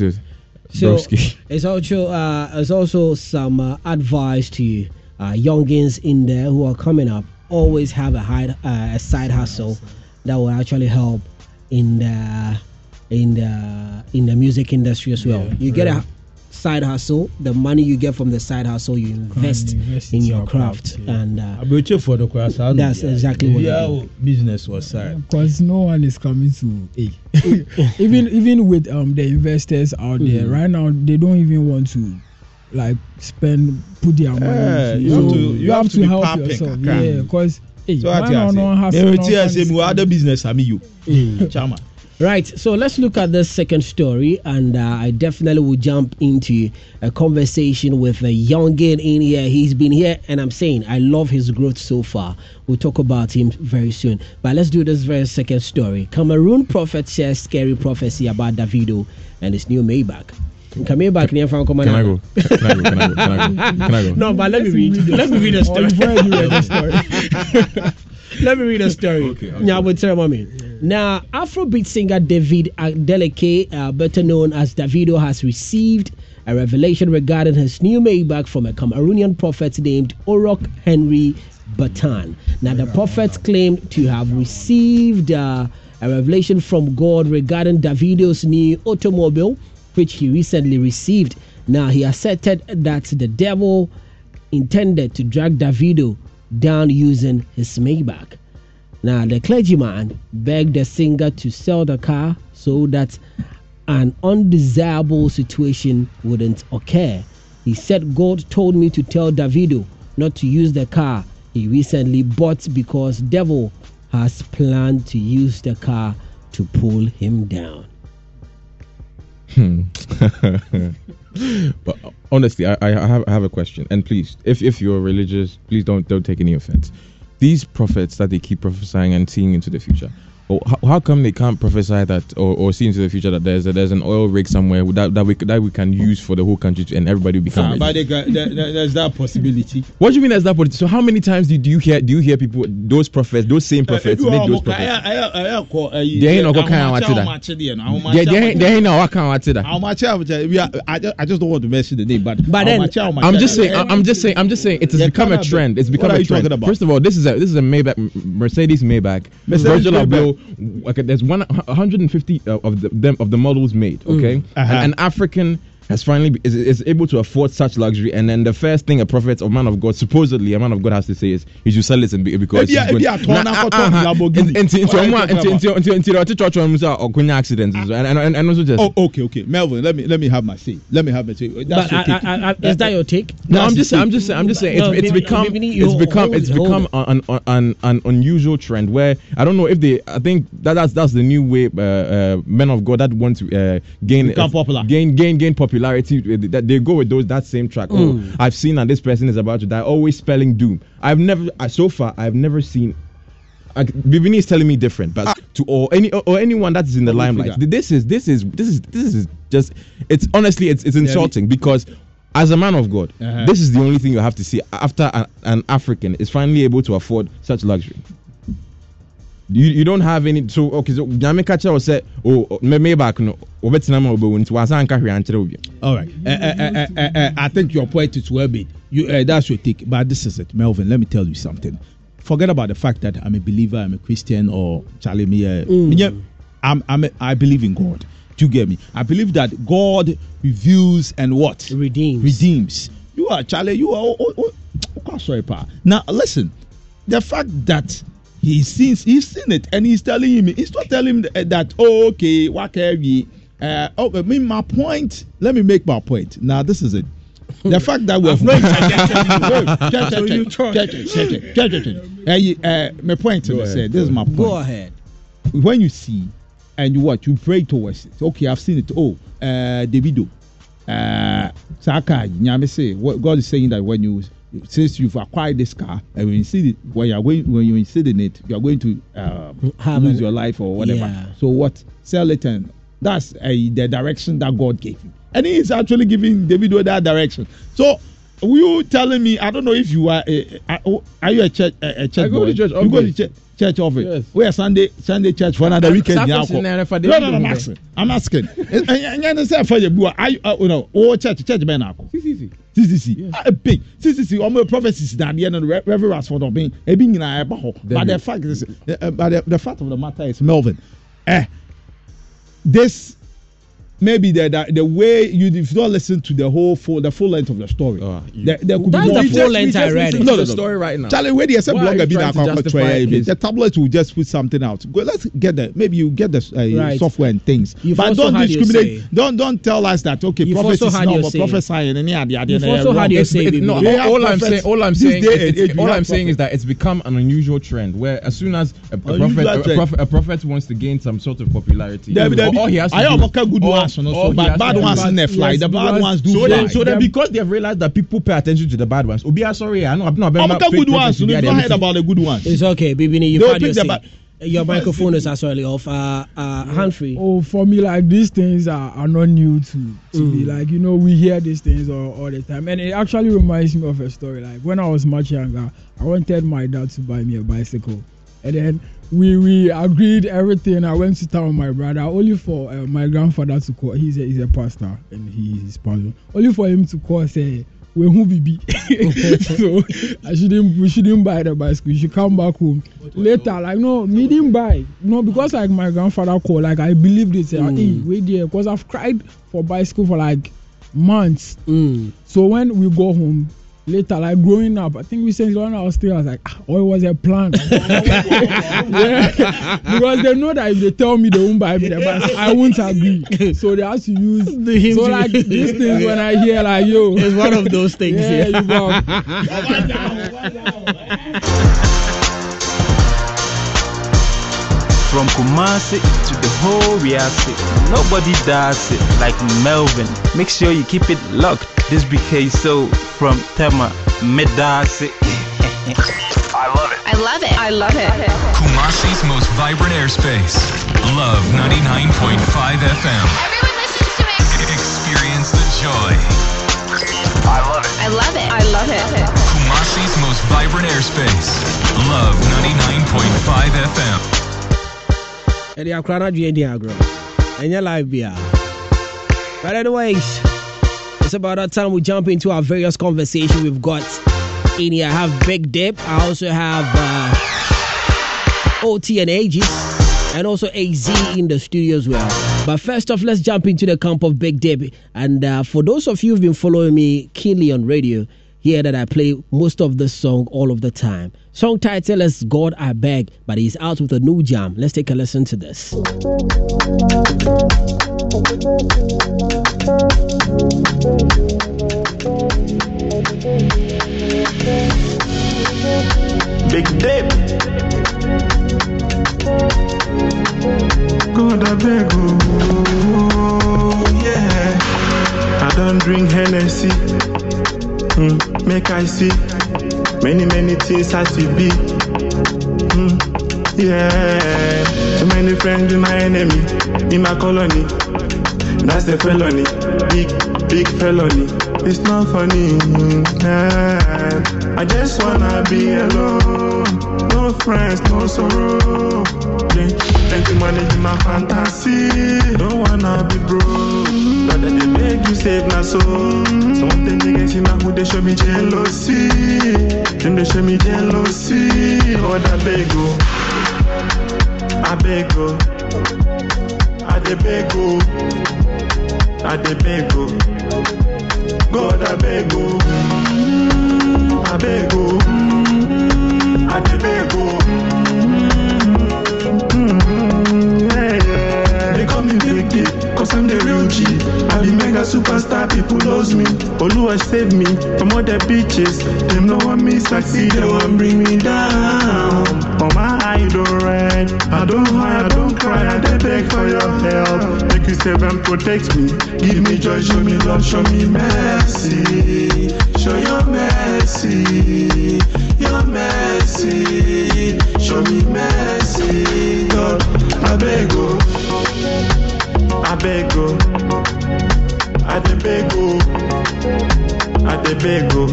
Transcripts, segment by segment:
Understood. So Broski. it's also uh, it's also some uh, advice to uh, youngins in there who are coming up. Always have a hide, uh, a side hustle that will actually help in the in the in the music industry as well. Yeah, you get right. a side hustle. The money you get from the side hustle, you invest, invest in your craft, craft, yeah. and uh, for the class. That's exactly what yeah, it business was side. because no one is coming to hey. even even with um the investors out there Mhm. right now they don't even want to like spend put their money Yeah, into you so have to- you have to be help yourself yeah because hey So what you not say? no has Me no reti one say is- me other business ami you. Chama. Right, so let's look at the second story, and uh, I definitely will jump into a conversation with a youngin in here. He's been here, and I'm saying I love his growth so far. We'll talk about him very soon. But let's do this very second story. Cameroon prophet shares scary prophecy about Davido and his new Maybach. Can Maybach near from Can I go? Can I go? Can I go? Can I go? Can I go? No, but let me read. Let me read the story. before you read the story Let me read a story. Okay, okay. Now, tell mommy. Now, Afrobeat singer David Adeleke, uh, better known as Davido, has received a revelation regarding his new Maybach from a Cameroonian prophet named Orok Henry Batan. Now, the prophet claimed to have received uh, a revelation from God regarding Davido's new automobile, which he recently received. Now, he asserted that the devil intended to drag Davido down using his Maybach. Now, the clergyman begged the singer to sell the car so that an undesirable situation wouldn't occur. He said, God told me to tell Davido not to use the car he recently bought because devil has planned to use the car to pull him down. Hmm. but uh, honestly, I, I have I have a question, and please, if if you're religious, please don't don't take any offense. These prophets that they keep prophesying and seeing into the future, or how, how come they can't prophesy that or, or see into the future that there's a, there's an oil rig somewhere that that we that we can use for the whole country to, and everybody will become Ah, rich? but they got- there- there- there's that possibility. What do you mean there's that? possibility? So how many times do, do you hear do you hear people those prophets those same prophets make those prophets? They ain't no go kind of what to that. They they ain't- they ain't know what kind of that. How much I I just, I just don't want to mention the name, but But how then- much, how much- I'm just saying. I'm just saying. I'm just saying. It has Yeah, become a Canada. trend. It's become What are a you trend. talking about? First of all, this is a this is a Maybach, M- Mercedes Maybach. Mercedes Virgil Maybach. Abloh. Okay, there's one 150 uh, of the, them of the models made. Okay, Uh-huh. and an African has finally is, is able to afford such luxury. And then the first thing a prophet or man of God, supposedly a man of God, has to say is you should sell it and be, because Ebi a- it's going- ebi a tɔn Na- na kɔtɔ. Lamborghini. Nti- nti What are you ɔmo a- talking nti- nti- nti- nti ɔte church ɔmo sɛ ɔkonya accidents and and and and also just. Oh, okay, okay, Melvin. Let me let me have my say. Let me have my say. That's but your I, take. I, I, is that your take? No, I'm That's just, the I'm just, saying, I'm just saying, No, it's, it's maybe- become, maybe you it's become, hold it's it, hold become it. an, an, an, an unusual trend where I don't know if they, I think that that's that's the new way, uh, uh, men of God that want to uh, gain, Become popular. gain, gain, gain popularity. Uh, That they go with those that same track. Mm. Oh, I've seen that this person is about to die. Always spelling doom. I've never, so far, I've never seen. Like, Bibini is telling me different, but to or any or anyone that is in the limelight, this is this is this is this is just it's honestly it's it's insulting because as a man of God, Uh-huh. this is the only thing you have to see after an African is finally able to afford such luxury. You, you don't have any so okay so nyame ka kyerɛ wo sɛ o me me back no wobɛtena ma wobɛwu nti wansa nka hwee ankyerɛ wo bi All right. Uh, uh, uh, I think your point is well made. You, uh, that's your take. But this is it, Melvin. Let me tell you something. Forget about the fact that I'm a believer, I'm a Christian, or Charlie me. Uh, yeah, I'm, I'm a, I believe in God. Do you get me? I believe that God reveals and what Redeems. redeems. You are Charlie. You are. Oh, oh, oh, oh, sorry, pa. Now listen. The fact that he sees, he's seen it, and he's telling him, he's not telling him that, that oh, okay, what can we? Uh, okay, I mean, my point. Let me make my point. Now, this is it. The fact that we have So you talk. uh, my point Go is ahead, this is my point Go ahead. when you see and you what you pray towards it okay i've seen it oh uh davido uh saka nyame say god is saying that when you since you've acquired this car and when you see it when you're going when you sit in it you're going to uh, lose an- your life or whatever Yeah. so what sell it and that's uh, the direction that god gave him and he is actually giving davido that direction so were you telling me? I don't know if you are. A, a, are you a church a, a church I go boy? to church You go to always. church, church office. Yes. Where Sunday Sunday church for another I- weekend. Saturday yeah, alcohol. night, if I No, didn't no, no, I'm asking. I'm asking. And and and say for your boy. I uh, you know, oh church church ben ako. CCC. Big CCC. Ọmọ prophecies na adeɛ no Re- Reverend Rasford Obin. Ebi nyinaa ɛba hɔ. But the fact is, uh, but the, the fact of the matter is, Melvin. Eh, this maybe the, the the way you if you don't listen to the whole full the full length of the story. Oh, you- there, there could That's be more. the full just- length we I read. listened No, to no, the no. story right now. Charlie, where do you say Why are blogger be now? to justify? The tablet will just put something out. Go, let's get the maybe you get the uh, Right. software and things. You've but don't discriminate. Don't don't tell us that okay, You've prophecy is not your about say. prophesying and any idea. You've also had your say, It- no, all, I'm saying, all I'm saying, is, and it's- age, we all I'm saying is that it's become an unusual trend where as soon as a, a prophet, a, prophet, wants to gain some sort of popularity, Debbie, Debbie, all he has to do, am okay good all- ones, you so he bad, bad ones in the fly. yes, The bad because- ones do So fly. then, so then, because they've realized that people pay attention to the bad ones, Obi, I'm sorry, I know, I'm not. I'm okay good ones. You know, don't heard about the good ones. It's okay, Bibini. You've They'll had your pick the say. ba- Your microphone is actually off. Uh, uh, hand free. Oh, for me, like these things are, are not new to to me. Mm. Like you know, we hear these things all, all the time, and it actually reminds me of a story. Like when I was much younger, I wanted my dad to buy me a bicycle, and then we we agreed everything. I went to town with my brother only for uh, my grandfather to call. He's a he's a pastor and he is pastor. Only for him to call say. We who be so I shouldn't we shouldn't buy the bicycle. You should come back home later. Like no, me didn't buy. No, because like my grandfather called, like I believed it. Say, Mm. hey, wait there, because I've cried for bicycle for like months. Mm. So when we go home later, like growing up, I think recently when I was still, I was like, ah, oh, it was a plan. Because they know that if they tell me they won't buy me the bicycle, I won't agree. So they have to use. The him so like these things when I hear like yo, It's one of those things. yeah, Yeah. you go. From Kumasi to the whole Riasi, nobody does it like Melvin. Make sure you keep it locked. This BK so from Tema Medasi. I love it. I love it. I love it. Kumasi's most vibrant airspace. Luv 99.5 FM. Everyone listens to it. Experience the joy. I love it. I love it. I love it. Kumasi's most vibrant airspace. Luv 99.5 FM. Ɛde akora no adwene di agorɔ ɛnyɛ live bia but anyways it's about that time we jump into our various conversation we've got in here. I have big dip. I also have uh, ot and ages and also az in the studio as well. But first off let's jump into the camp of big dip. And uh, for those of you who've been following me keenly on radio hear that I play most of the song all of the time. Song title is God I Beg, but he's out with a new jam. Let's take a listen to this. Big Dip. God, I beg, oh, oh, oh, yeah. I don't drink Hennessy. Mm, make I see many, many things as it be. Mm, yeah. So many friends be my enemy, in my colony. That's a felony, big, big felony. It's not funny. nah. I just wanna be alone. No friends, no sorrow. Yeah, Plenty money in my fantasy. Don't wanna be broke. Then they make you save my soul. Something they get in my hood, they show me jealousy. Then they show me jealousy. Oh, that beg go. I beg go. I beg go. I de beg go. God, I beg go. I beg go. I de beg go. Mm, yeah, yeah. They call me Big Dick, cause I'm the real G. I be mega superstar, people knows me. Oluwa save me from all the bitches. Them no want me succeed, they want bring me down. For my don't red, I don't hide, cry, I dey beg for your help. Make you save and protect me, give me joy, show me love, show me mercy. Show your mercy, your mercy. Show me mercy, God. I beg you, I beg you, I beg you, I dey beg, oh.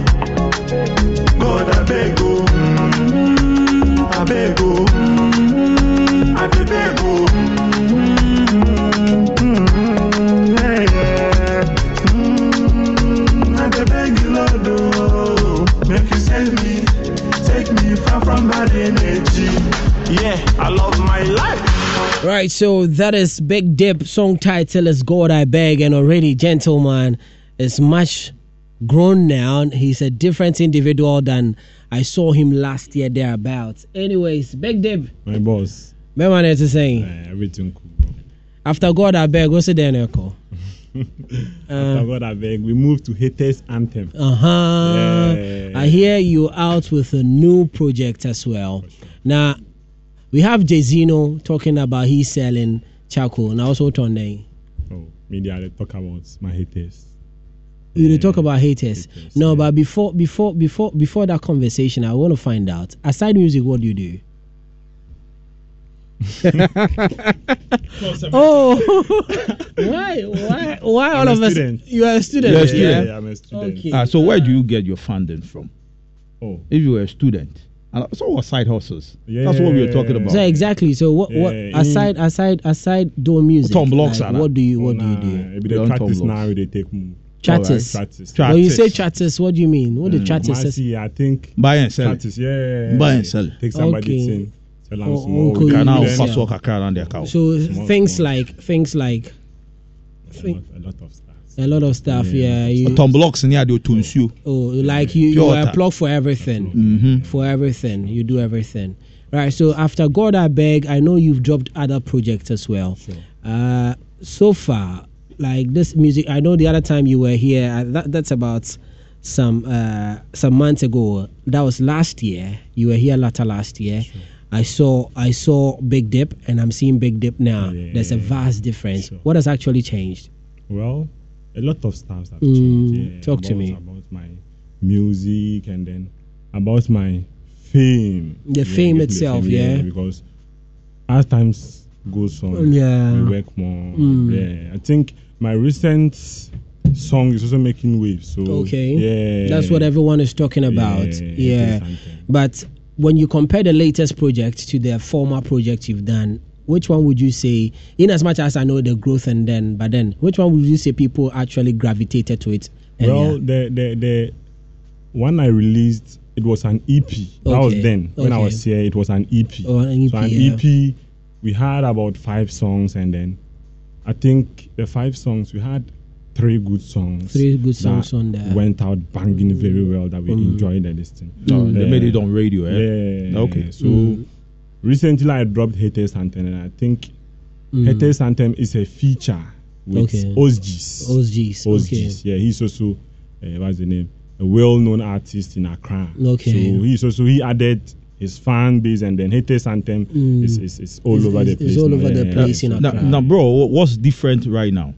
God, I beg, oh. Mm, I beg, oh. Mm, I beg, oh. Mm, yeah, yeah. Mm, I beg you, Right, so that is Big Dip. Song title is God I Beg, and already, gentleman, is much grown now. He's a different individual than I saw him last year thereabouts. Anyways, Big Dip, My boss, remember what to saying? uh, everything cool. Bro. After God I Beg, what's it then? Echo? After God, I beg. We moved to Haters Anthem. Uh huh. Yeah. I hear you out with a new project as well. Now, we have Jezino talking about he's selling charcoal. Now, also Tonde. Oh, media they talk about my haters. You dey talk about haters. haters, No, yeah. but before before before before that conversation, I want to find out. Aside music, what do you do? oh, why why why all I'm a of us? You are a student. You're a Yeah, student. yeah, I'm a student. Okay. Ah, so where do you get your funding from? Oh, If you were a student, and so what side hustles? Yeah, That's what we were talking about. So exactly. So what what Yeah, aside aside aside doing music? Tom Blocks like, what do you what oh, do you do? If they don't practice now, they take move. Chatters. Practice. Chat- When you say Chatters. chatters, what do you mean? What the chatters? is? Mercy, I think Buy and sell. it. practice. Yeah. Buy and sell. Take somebody Okay. thing. Sell them small. okay. We Can now do then- that. fast walk a car around their cow. So Small, things small. like things like a lot, a lot of stuff. a lot of stuff. Yeah. you, Tom blocks here they to oh, like you you Pure are a water. plug for everything. Mm-hmm. For everything, you do everything. Right. So after God I beg, I know you've dropped other projects as well. Sure. Uh, so far, like this music, I know the other time you were here. Uh, that, that's about some uh, some months ago. That was last year. You were here later last year. I saw I saw Big Dip, and I'm seeing Big Dip now. Yeah, There's a vast difference. Sure. What has actually changed? Well, a lot of stuff have Mm, changed. Yeah, talk to me. about my music and then about my fame. The Yeah, fame getting the itself, fame, yeah. Because as times goes on, Yeah. we work more. Mm. Yeah, I think my recent song is also making waves. So Okay. yeah, That's what everyone is talking about. Yeah, Yeah. it is something. But when you compare the latest project to the former project you've done, which one would you say, in as much as I know the growth and then, but then, which one would you say people actually gravitated to it? Well, the the the one I released, it was an EP. That was then when I was here. It was an EP. Oh, an EP, so an yeah. EP, we had about five songs, and then I think the five songs we had three good songs. Three good songs on there. Went out banging very well. That we Mm. enjoyed the listing. Oh, they made it on radio, eh? Yeah. Okay. So Mm. recently I dropped Haters Anthem, and I think Mm. Haters Anthem is a feature with Okay. Ozgis. Ozgis. Okay. Yeah, he's also uh, what's the name? A well-known artist in Accra. Okay. So he's also he added his fan base and then Haters Anthem Mm. is, is, is all It's- over the place. it's all now. over the Yeah, place in yeah. Now, Accra. now, bro, what's different right now?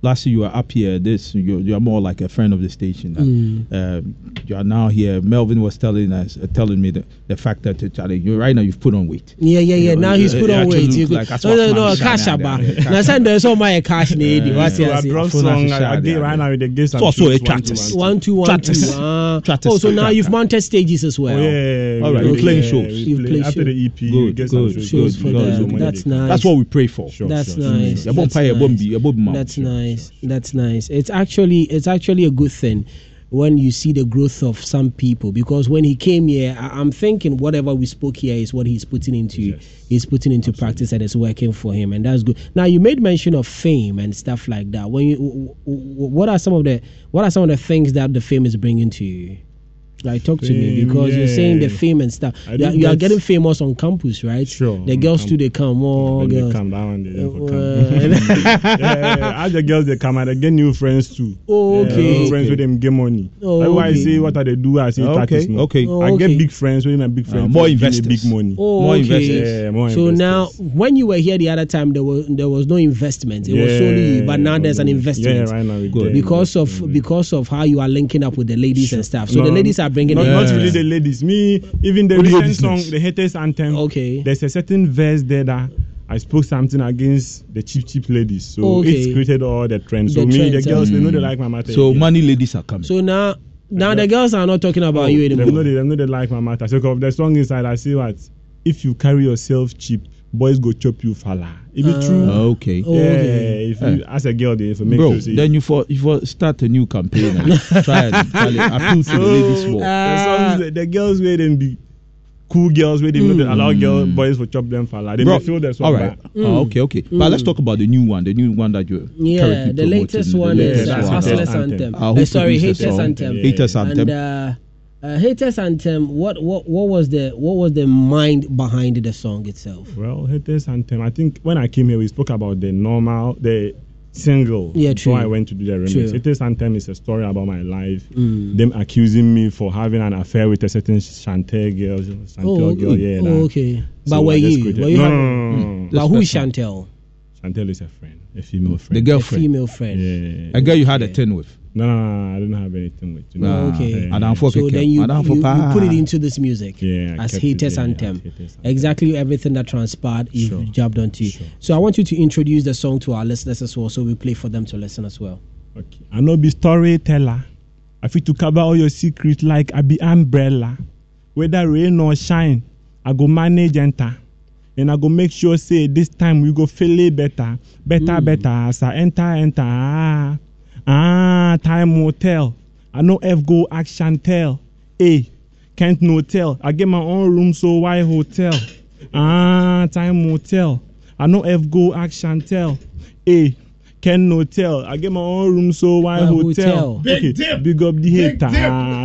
Last year you were up here. This you you are more like a friend of the station. Mm. Uh, you are now here. Melvin was telling us, uh, telling me the, the fact that uh, Charlie, you right now you've put on weight. Yeah, yeah, yeah. You know, Now he's put it on weight. looks You like that's no, no, no, cash shine aba. there. Now send there's all my cash need. What's So I it? dropped Phone song. has a I, I shot get there. right now with the guest. So also a practice. One two one two. Chatters. Ah. Chatters. Oh, so now you've mounted stages as well. Oh, yeah, All right, you're playing shows. You've play- played after the EP, we Good, good, shows. Shows good, for good. them. Good. That's nice. That's what we pray for. Sure, That's sure, nice. sure. Yabon That's nice. Bi, yabon. That's nice. That's nice. It's actually it's actually a good thing when you see the growth of some people because when he came here, I, I'm thinking whatever we spoke here is what he's putting into Yes. he's putting into practice and it's working for him, and that's good. Now you made mention of fame and stuff like that. When you, what are some of the what are some of the things that the fame is bringing to you? Like talk to me Fame, because you're saying the fame and stuff. You are, you are getting famous on campus, right? Sure, The girls camp- too, they come more Then they come down. They never Uh, come. yeah, yeah, yeah. As the girls they come and they get new friends too. Oh, Yeah, okay. new friends with them get money. Oh, That's why I okay. say what are they do? I say Okay, practice more. okay. Oh, I get big friends with my big friends. Uh, more who give me investors. big money. Oh, More okay. investors. Yeah, more so now, when you were here the other time, there was there was no investment. It was Yeah, solely. But now there's an investment. yeah, investment. right now we Good. Because of because of how you are linking up with the ladies and stuff. So the ladies are bringing not, it. not really the ladies. Me, even the Only your recent song, the haters anthem. Okay. There's a certain verse there that I spoke something against the cheap cheap ladies. So Okay. it's created all the trends. So The me, trends, the girls, they know they like my matter. So again. money ladies are coming. So now now the girls are not talking about you anymore. They know anymore. they, they know they like my matter. So of the song inside, I see what if you carry yourself cheap, boys go chop you fala. It be Uh, true. Okay. Oh, yeah, okay. if you as a girl, they for make Bro, sure say then you for you for start a new campaign and try and try to appeal to the ladies more. the, the girls where them be cool girls where they know they allow girl boys for chop them fala. They Bro, may feel the song. all right. but- Oh, okay, okay. But let's talk about the new one, the new one that you're Yeah, currently the promoting, latest the one latest is uh, that's. Hustlers Anthem. Anthem. Uh, Uh, sorry, produced the Haters song? Anthem. Haters Anthem. And uh, uh, Haters Anthem. What what what was the what was the mind behind the song itself? Well, Haters Anthem. I think when I came here, we spoke about the normal, the single. Yeah, Before true. I went to do the remix. True. Haters Anthem is a story about my life. Mm. Them accusing me for having an affair with a certain Chantel girl. Chantel Oh, girl, yeah. oh, okay. So But were you? Were you no, having- no, no, no, no. But who is. Chantel? Chantel is a friend, a female friend. The A girlfriend. female friend. Yeah. A girl you had a ten with. No, no, no, I didn't have anything with you. Oh, okay. Madam for So then you, you, you put it ah. into this music Yeah, as it Haters there, yeah, Anthem. Haters Exactly everything that transpired, you've Sure. jabbed onto. Sure. So I want you to introduce the song to our listeners as well, so we play for them to listen as well. Okay. I know be storyteller. I fit to cover all your secrets like I be umbrella. Whether rain or shine, I go manage enter. And I go make sure say this time we go feel it better. Better, mm. better as I enter, enter. Ah. Ah, ah time will tell. I know F go action tell. Hey, can't no tell. I get my own room, so why hotel? Ah, time will tell. I know F go action tell. Hey, can no tell. I get my own room, so why hotel? hotel? okay, big up the hater.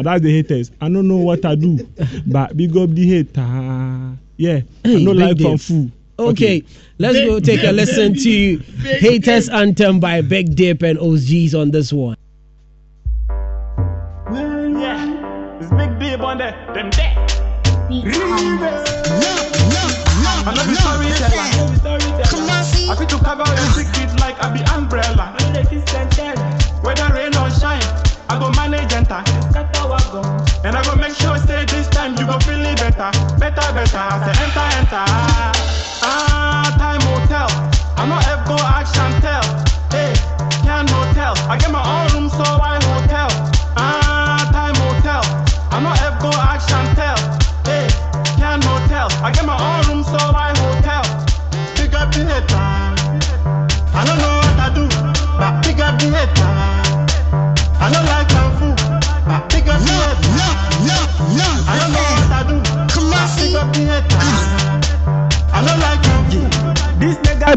That's the haters. I don't know what I do, but big up the hater. Yeah, Hey, I no like dip. from food. Okay, let's go take a listen to Haters Anthem by Big Dip and OGs on this one. Yeah, it's big deep on the them there. I love you storyteller. I fit to cover your secrets like I be umbrella. Whether rain or shine, I go manage enter. And I go make sure say this time you go feel it better, better, better. I say enter, enter. Ah, time will tell. I know F go action tell. Hey, can hotel. I get my own room, so I hotel. Ah, time will tell. I know F go action tell. Hey, can hotel. I get my own room, so I hotel. Pick up the hater. I don't know what I do, but pick up the hater. I don't like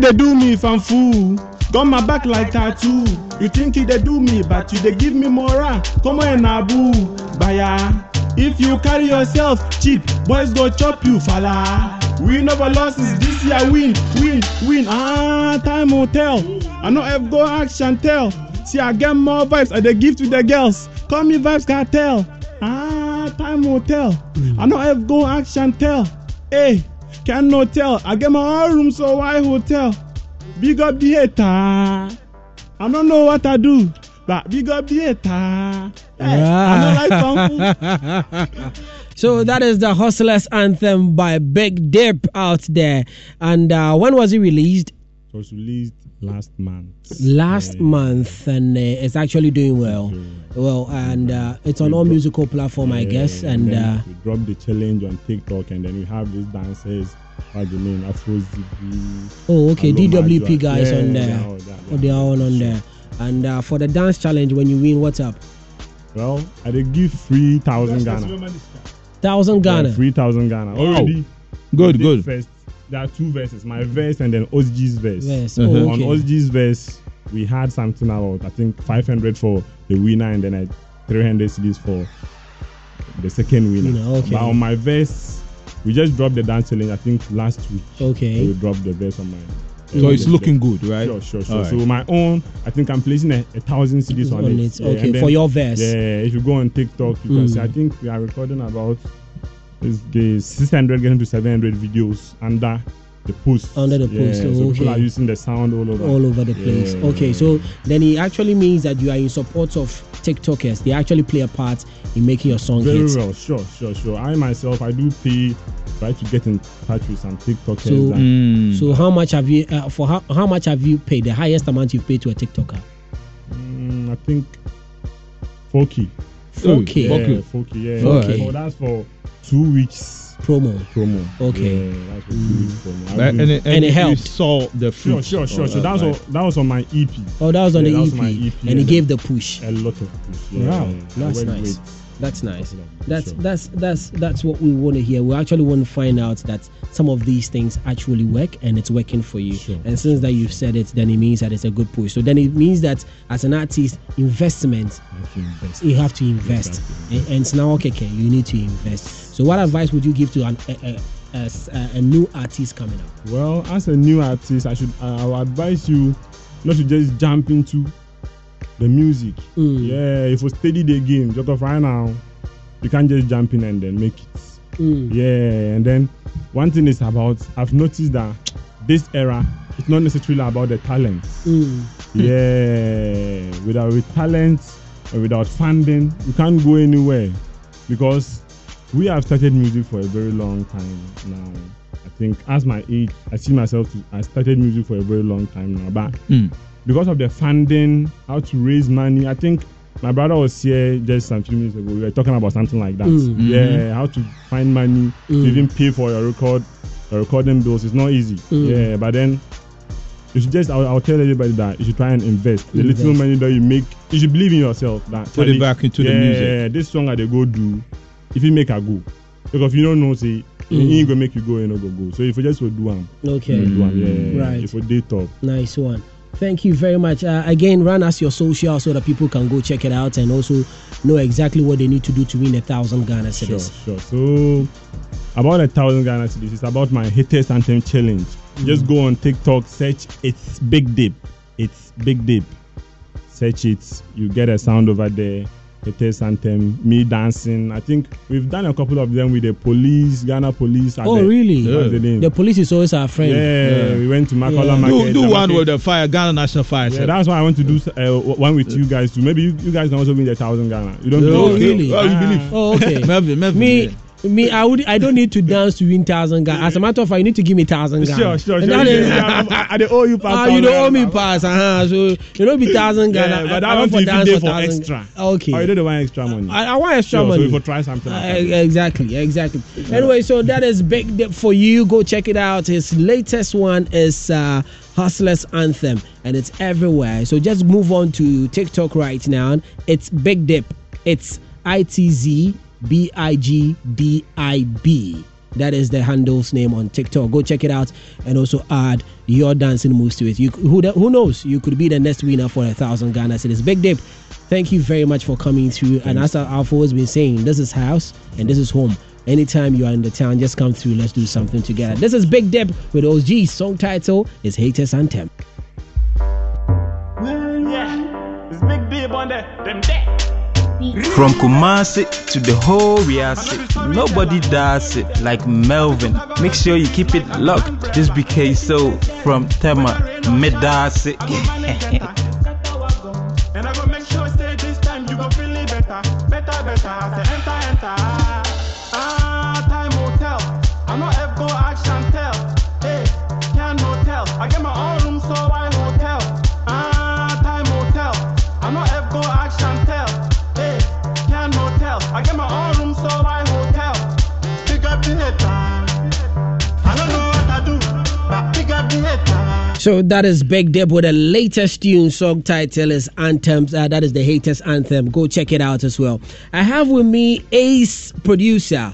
They do me fan fool. Got my back like tattoo. You think it they do me, but you they give me moral. Come on, Abu, Baya. If you carry yourself cheap, boys go chop you, fala. Never lost is this year win, win, win. Ah, time will tell. I know F go action tell. See, I get more vibes and they give to the girls. Call me vibes cartel. Ah, time will tell. I know F go action tell. Hey, can no tell. I get my own room, so why hotel? Big up the hater. I don't know what I do, but big up the hater. Hey, I don't like. So that is the Hustlers Anthem by Big Dip out there. And uh, when was it released? It was released last month. Last Yeah. month, and uh, it's actually doing well. Well, and uh, it's on all musical platform, I Yeah, guess. And then uh, we dropped the challenge on TikTok, and then we have these dancers. What's the name? Afro oh, okay, DWP guys Yeah, on they there. are all there, Oh, they are all on there. And uh, for the dance challenge, when you win, what's up? Well, I did give three thousand Ghana. Thousand Ghana. Yeah, three thousand Ghana. Wow. Already. Good, good. First, there are two verses. My verse and then Ozgi's verse. Yes. Uh-huh. Oh, On okay. Ozgi's verse, we had something about I think 500 for the winner and then I 300 CDs for the second winner. Winner, okay. But on my verse, we just dropped the dance challenge. I think last week Okay. we dropped the verse on my. So it's looking good, right? Sure, sure, sure. All So my own, I think I'm placing a, a thousand CDs on, On it. it. Okay, and then- for your verse. Yeah, if you go on TikTok, you Mm. can see. I think we are recording about is the 600 getting to 700 videos under the post. Under the Yeah, post, so oh, people are using the sound all over. all over the place. Yeah. Okay, so then it actually means that you are in support of TikTokers. They actually play a part in making your song Very hits. well, sure, sure, sure. I myself, I do pay, try to get in touch with some TikTokers. So- that- Mm. So how much have you uh, for how, how much have you paid? The highest amount you've paid to a TikToker? Mm, I think 4K. 4K. Yeah, Four K. 4K. Yeah. 4K. Oh, that's for two weeks promo. promo. Okay. Yeah, that's for two weeks promo. I've and, been- and, And it helped. saw the Sure, fruit. sure, sure. of oh, So that was like- on, that was on my EP. Oh, that was on Yeah, the that EP, was my EP, and he yeah. gave the push. A lot of push. Yeah, Wow, I that's nice. with- That's nice. Sure. That's that's that's that's what we want to hear. We actually want to find out that some of these things actually work and it's working for you. Sure. And since that you've said it, then it means that it's a good push. So then it means that as an artist, investment I have to invest. you have to invest. Exactly. And, it's now okay, okay, you need to invest. So what advice would you give to an, a, a, a, a, a new artist coming up? Well, as a new artist, I should uh, I will advise you not to just jump into the music. Mm. Yeah, if you study the game, just of right now, you can't just jump in and then make it. Mm. Yeah, and then one thing is about I've noticed that this era it's not necessarily about the talent. Mm. Yeah, without with talent and without funding, you can't go anywhere because we have started music for a very long time now. I think as my age, I see myself. To, I started music for a very long time now, but Mm. Because of the funding, how to raise money, I think my brother was here just some few minutes ago. We were talking about something like that. Mm. Yeah, how to find money to Mm. even pay for your record, your recording bills. It's not easy. Mm. Yeah, but then you should just. I'll, I'll tell everybody that you should try and invest. The little money that you make, you should believe in yourself. That Put it back into yeah, the music. Yeah, this song that they go do, if you make a go, because if you don't know, say. Mm. Mm. ain't gonna make you go, you know, go go. So if you just will do one, Okay. do one, yeah. Right. If you date top, Nice one. Thank you very much. Uh, again, run us your social so that people can go check it out and also know exactly what they need to do to win a thousand Ghana Sure, cedis. sure. So about a thousand Ghana cedis. It's about my haters anthem challenge. Just go on TikTok, search it's Big Dip. It's Big Dip. Search it. You get a sound over there. Haters anthem, me dancing. I think we've done a couple of them with the police, Ghana police. Oh, the- really? What's the police is always our friend. yeah, we went to Makola Yeah. Market. Do, do the one market- with the fire, Ghana National Fire. Yeah, that's why I want to do uh, one with you guys too. Maybe you, you guys can also win the thousand Ghana. You don't Oh, believe? really? Oh, you believe? Oh, okay. Melvin, Melvin. me, yeah. Me, I would, I don't need to dance to win thousand Ghana. As a matter of fact, you need to give me thousand Ghana. Sure, sure, sure. is- Yeah, I, I, owe you pass Ah, you don't owe me pass, uh-huh. So you don't be thousand Ghana. Yeah, but I I want to dance for for extra. Okay. Or you don't want extra money. I, I want extra Sure, money. So if you try something like Uh, exactly, exactly. Anyway, so that is big dip for you. Go check it out. His latest one is uh, Hustlers Anthem, and it's everywhere. So just move on to TikTok right now. It's Big Dip. It's I T Z B I G D I B. That is the handle's name on TikTok. Go check it out and also add your dancing moves to it. You who who knows? You could be the next winner for a thousand Ghana cedis. Big Dip. Thank you very much for coming through. And as I- I've always been saying, this is house and this is home. Anytime you are in the town, just come through. Let's do something together. This is Big Dip with OG. Song title is Haters Anthem. Yeah, it's big deal on the them there. From Kumasi to the whole Riasi, nobody does it like Melvin. Make sure you keep it locked. Just because so from Tema, Medasi. And I go make sure say this time you go feel it better, better, better. So that is Big Dip with the latest tune. Song title is Anthems. Uh, that is the Haters Anthem. Go check it out as well. I have with me Ace producer,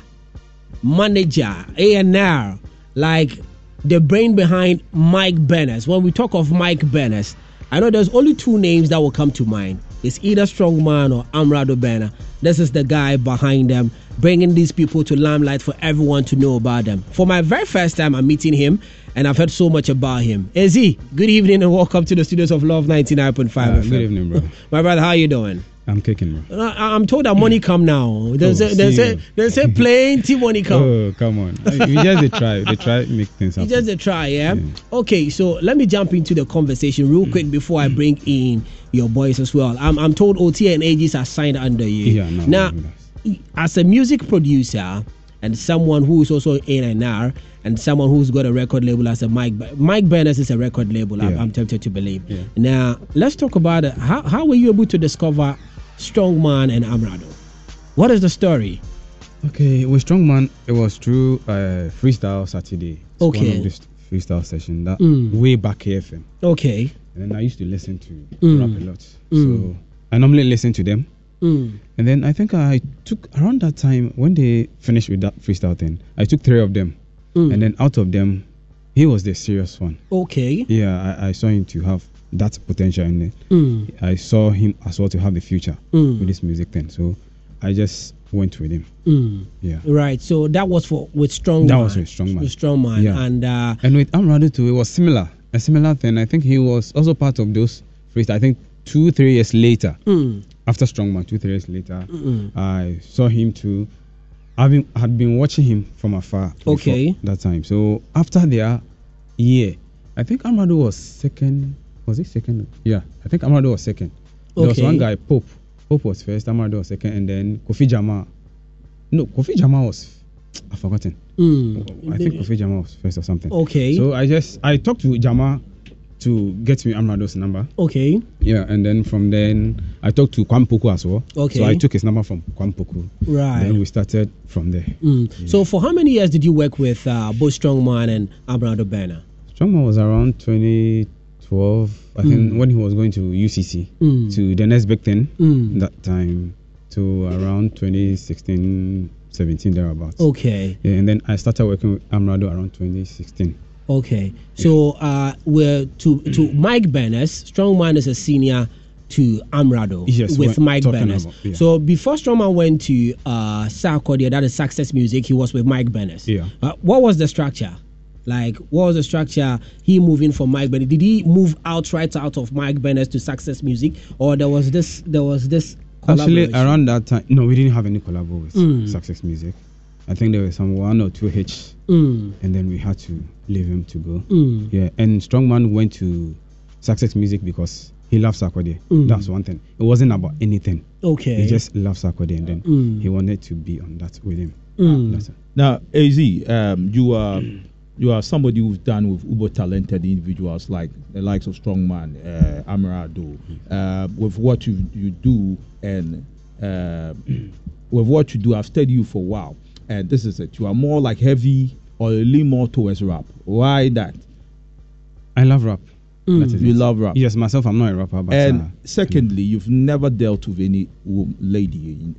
manager, A&R, like the brain behind Mic Burners. When we talk of Mic Burners, I know there's only two names that will come to mind. It's either Strongman or Amerado Burner. This is the guy behind them, bringing these people to limelight for everyone to know about them. For my very first time, I'm meeting him, and I've heard so much about him. Izzy, good evening and welcome to the studios of Luv 99.5 Uh, good evening, bro. My brother, how you doing? I'm kicking, bro. I- I'm told that money come now. There's Oh, a, there's a, there's a plenty money come. Oh, come on. you just try. They try make things You just a try, yeah? Okay, so let me jump into the conversation real quick mm. before I mm. bring in your boys as well. I'm, I'm told OT and AGs are signed under you. Yeah, no, now, no, as a music producer and someone who is also in and R and someone who's got a record label as a Mike Mic Burners is a record label. I'm, I'm tempted to believe. Yeah. Now, let's talk about it. How how were you able to discover Strongman and Amerado? What is the story? Okay, with Strongman, it was through uh, Freestyle Saturday. It's Okay. One of this freestyle session that Mm. way back KFM. Okay. And then I used to listen to Mm. rap a lot. Mm. So I normally listen to them. Mm. And then I think I took around that time when they finished with that freestyle thing, I took three of them. Mm. And then out of them, he was the serious one. Okay. Yeah, I, I saw him to have that potential in it. Mm. I saw him as well to have the future Mm. with this music thing. So I just went with him. Mm. Yeah. Right. So that was for with strong. That Man. was with Strongman. With strong man. Yeah. And uh, And with Amerado too, it was similar. A similar thing. I think he was also part of those freestyle. I think two, three years later, Mm. after Strongman, two, three years later, Mm-mm. I saw him too. I've been had been watching him from afar. Okay. That time. So after their year, I think Amerado was second. Was he second? Yeah, I think Amerado was second. There was Okay. one guy, Pope. Pope was first. Amerado was second, and then Kofi Jamar. No, Kofi Jamar was. I've forgotten. Mm. I think Kofi Jamar was first or something. Okay. So I just I talked to Jamar to get me Amerado's number. Okay. Yeah, and then from then I talked to Kwampoku as well. Okay. So I took his number from Kwampoku. Right. Then we started from there. Mm. So for how many years did you work with uh, both Strongman and Amerado Burner? Strongman was around 2012, I think, Mm. when he was going to UCC Mm. to the next big thing. Mm. That time to around 2016, 17 thereabouts. Okay. Yeah, and then I started working with Amerado around 2016. Okay. So uh, we're to to Mic Burners. Strongman is a senior to Amerado Yes, with Mike about- yeah. So before Strongman went to uh, Sarkodie, that is Sarkcess Music, he was with Mic Burners. Yeah. Uh, what was the structure? Like, what was the structure? He moving from Mike Bennett. Did he move outright out of Mike Bennett to Sarkcess Music, or there was this? There was this. Actually, around that time, no, we didn't have any collabo with Mm. Sarkcess Music. I think there were some one or two hits, Mm. and then we had to leave him to go. Mm. Yeah, and Strongman went to Sarkcess Music because he loves Sarkodie. Mm. That's one thing. It wasn't about anything. Okay. He just loves Sarkodie, and then Mm. he wanted to be on that with him. Mm. That's. Now, Az, um, you are you are somebody who's done with uber talented individuals like the likes of Strongman, uh, Amerado, uh, with what you you do and uh, with what you do. I've studied you for a while, and this is it. You are more like heavy or lean more towards rap. Why that? I love rap. Mm. You it. love rap. Yes, myself, I'm not a rapper, but and uh, secondly, you've never dealt with any lady. in-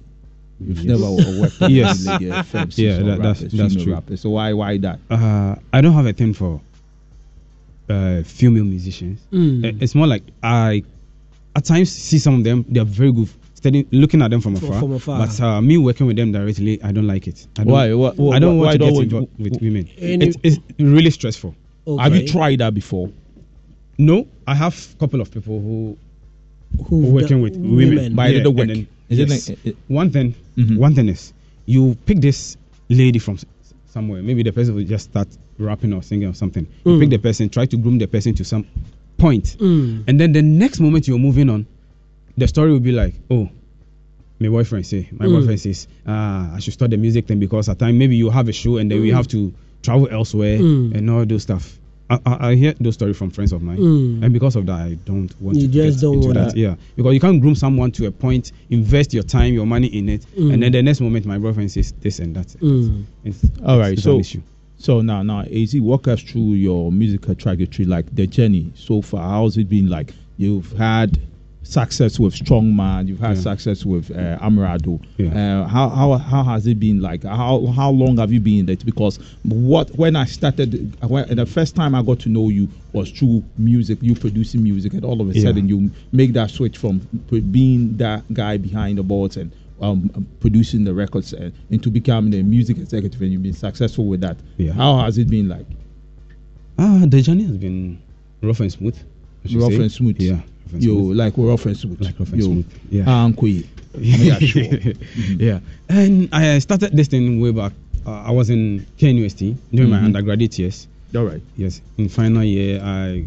You've Yes. never worked with Yes. any lady, Yeah, that- that's- rappers, that's true. rappers. So why why that? uh, I don't have a thing for uh, female musicians. Mm. It's more like I at times see some of them. They are very good. Steady looking at them from From- afar. from afar. But uh, me working with them directly, I don't like it. I don't, Why? Why- why- I don't why want to don't get you- involved with women. Any- It- it's really stressful. Okay. Have you tried that before? No, I have a couple of people who Who who working with women. But it didn't and work. then- yes. it- it- one thing, Mhm. one thing is, you pick this lady from s- somewhere. Maybe the person will just start rapping or singing or something. You Mm. pick the person, try to groom the person to some point, Mm. and then the next moment you're moving on, the story will be like, oh. My boyfriend say, my Mm. boyfriend says, ah, I should start the music thing because at time maybe you have a show and then we Mm. have to travel elsewhere Mm. and all those stuff. I, I, I hear those stories from friends of mine, Mm. and because of that, I don't want You to just get don't into want that. that. Yeah, because you can't groom someone to a point, invest your time, your money in it, Mm. and then the next moment my boyfriend says this and that. Mm. It's, All right, it's so an issue. so now now Az, walk us through your musical trajectory, like the journey so far. How's it been? Like you've had success with Strongman, you've had Yeah. success with uh, Amerado. Yeah. Uh, how how how has it been? Like how how long have you been in it? Because what when I started, when, the first time I got to know you was through music, you producing music, and all of a Yeah. sudden you make that switch from being that guy behind the boards and um, producing the records and, into becoming a music executive, and you've been successful with that. Yeah. How has it been like? Ah, the journey has been rough and smooth. Rough say. and smooth. Yeah. Rough and Yo, smooth. like rough and smooth. Like rough and Yo, smooth. Yeah. Uncle. yeah, sure. yeah. And I started this thing way back. Uh, I was in KNUST during my Mhm. undergraduate years. All right. Yes. In final year, I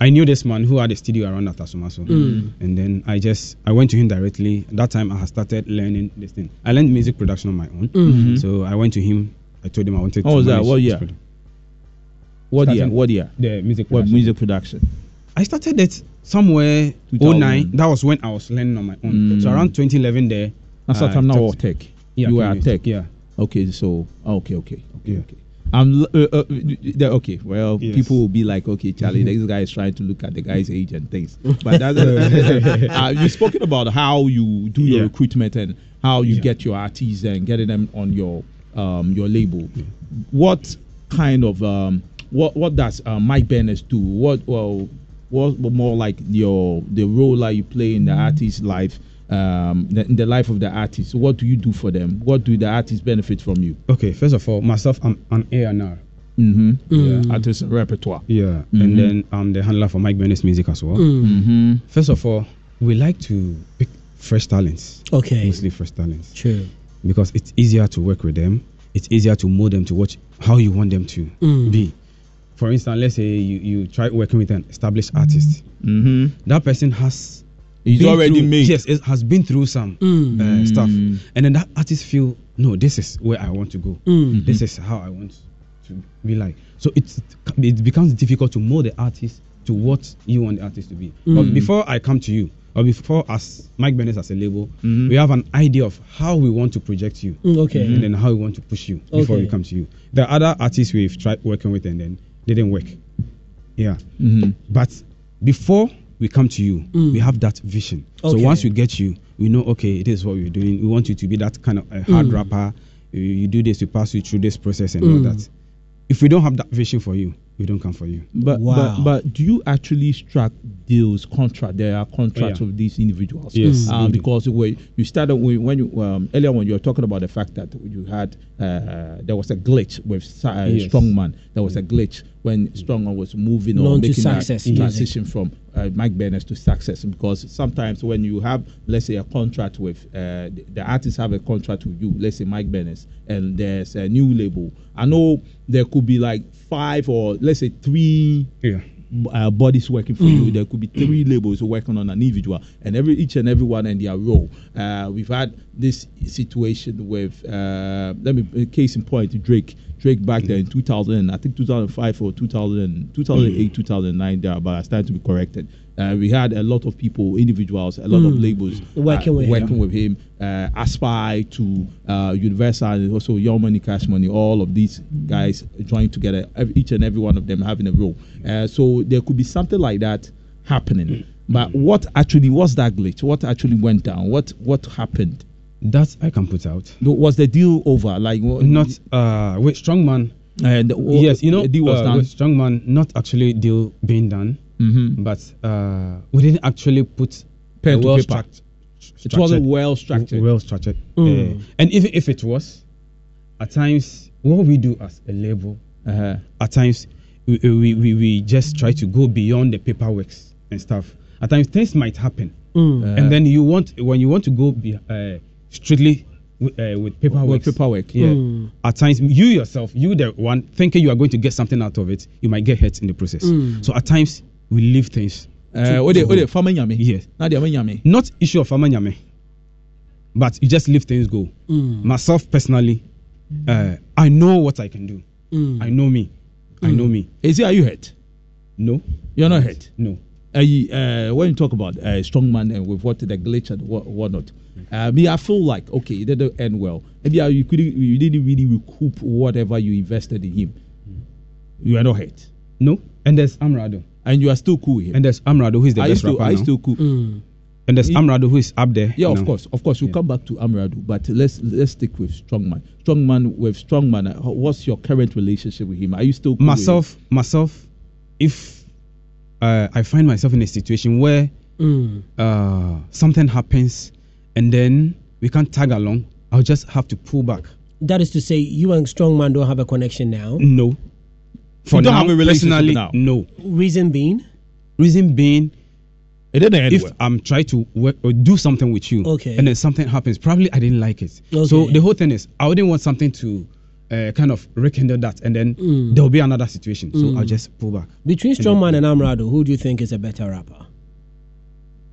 I knew this man who had a studio around at Asumaso. Mm. And then I just I went to him directly. That time I had started learning this thing. I learned music production on my own. Mhm. So I went to him. I told him I wanted How to. was that? What this year? produ- What year? What year? The music What music production? I started it somewhere 2000. 09. That was when I was learning on my own. Mm. So around 2011 there, That's uh, what I'm now tech. Yeah, you were at tech. Yeah. Okay, so okay, okay, okay, Yeah. okay. I'm uh, uh, okay. Well, Yes. people will be like, okay, Charlie, this guy is trying to look at the guy's age and things. But that's, uh, you've spoken about how you do your Yeah. recruitment and how you Yeah. get your artists and getting them on your um, your label. What kind of um, what what does uh, Mike Bennett do? What well, what more like your the role that you play in the artist's life? Um, the, in the life of the artist, what do you do for them? What do the artists benefit from you? Okay, first of all, myself, I'm an A&R. Mm-hmm. Mm. Yeah. Artist repertoire. Yeah, Mhm. and then I'm the handler for Mic Burners's music as well. Mm-hmm. First of all, we like to pick fresh talents. Okay. Mostly fresh talents. True. Because it's easier to work with them. It's easier to mold them to what how you want them to Mm. be. For instance, let's say you, you try working with an established artist. Mm-hmm. That person has He's been already through- made. Yes, it has been through some Mm. uh, stuff, Mm. and then that artist feel no, this is where I want to go. Mm. This is how I want to be like. So it's it becomes difficult to mold the artist to what you want the artist to be. But Mm. before I come to you, or before as Mic Burners as a label, Mhm. we have an idea of how we want to project you, Mm, okay. and then how we want to push you before we come to you. The other artists we've tried working with and then didn't work. Yeah, Mm-hmm. but before we come to you, Mm. we have that vision. So once we get you, we know okay, it is what we're doing. We want you to be that kind of a hard Mm. rapper. You, you do this, we pass you through this process and all Mm. that. If we don't have that vision for you, we don't come for you. But, Wow. but but do you actually strike deals, contract? There are contracts Yeah. with these individuals. Yes, Um, because when you started when, when you um, earlier when you were talking about the fact that you had uh, there was a glitch with Sa- uh, Yes. Strongman. There was a glitch when Strongman was moving On or making Sarkcess that music. transition from uh, Mic Burners to Sarkcess. Because sometimes when you have let's say a contract with uh, the, the have a contract with you, let's say Mic Burners, and there's a new label. I know there could be like five or let's say three Yeah. Uh, bodies working for you. There could be three labels working on an individual, and every each and every one in their role. Uh, we've had this situation with uh, let me case in point Drake. Drake back there in 2000, I think 2005 or 2000, 2008, 2009. There, but I started to be corrected. Uh, we had a lot of people, individuals, a lot of Mm. labels Working uh, with working him. with him. Uh, Aspire to uh, Universal, and also Young Money, Cash Money. All of these guys joined together. ev- Each and every one of them having a role. Uh, so there could be something like that happening. But what actually was that glitch? What actually went down? What what happened? That I can put out. Was the deal over? Like what- Not uh with Strongman. And yes, you know, the deal was uh, done. with Strongman, not actually deal being done, Mhm. but uh, we didn't actually put Pen well paper. struct- It wasn't well structured. Well structured. Mm. Uh, and even if it was, at times what we do as a label, Uh-huh. at times we, we, we, we just try to go beyond the paperwork and stuff. At times things might happen, Mm. Uh, and then you want when you want to go be, uh, strictly with, uh, with paperwork. with paperwork. Yeah. Mm. At times, you yourself, you the one thinking you are going to get something out of it, you might get hurt in the process. Mm. So at times, we leave things. Uh, to- what to they what farmer nyame? Yes. Now they nyame. Not issue of amanyame, but you just leave things go. Mm. Myself personally, uh, I know what I can do. Mm. I know me. I know me. Is it are you hurt? No, You're not hurt. no. uh, you- uh, when you talk about uh, strong man and with what the glitch and what whatnot, uh, me I feel like okay, it didn't end well. Maybe uh, you couldn't, you didn't really recoup whatever you invested in him. You are not hurt, No. And there's Amerado. And you are still cool with him. And there's Amerado, who is the are best still, rapper are you still cool? Mm. and there's He- Amerado, who is up there. Yeah, now. of course, of course. We'll Yeah. come back to Amerado, but let's let's stick with Strongman. Strongman with Strongman. uh, What's your current relationship with him? Are you still cool with him? Myself, myself, if uh, I find myself in a situation where Mm. uh, something happens and then we can't tag along, I'll just have to pull back. That is to say, you and Strongman don't have a connection now. No. For You don't now, have a relationship personally, now? no. Reason being, Reason being, It didn't end if well. I'm trying to work or do something with you, Okay. and then something happens, probably I didn't like it. So the whole thing is, I wouldn't want something to uh, kind of rekindle that, and then Mm. there will be another situation. So Mm. I'll just pull back. between Strongman and Amerado, who do you think is a better rapper?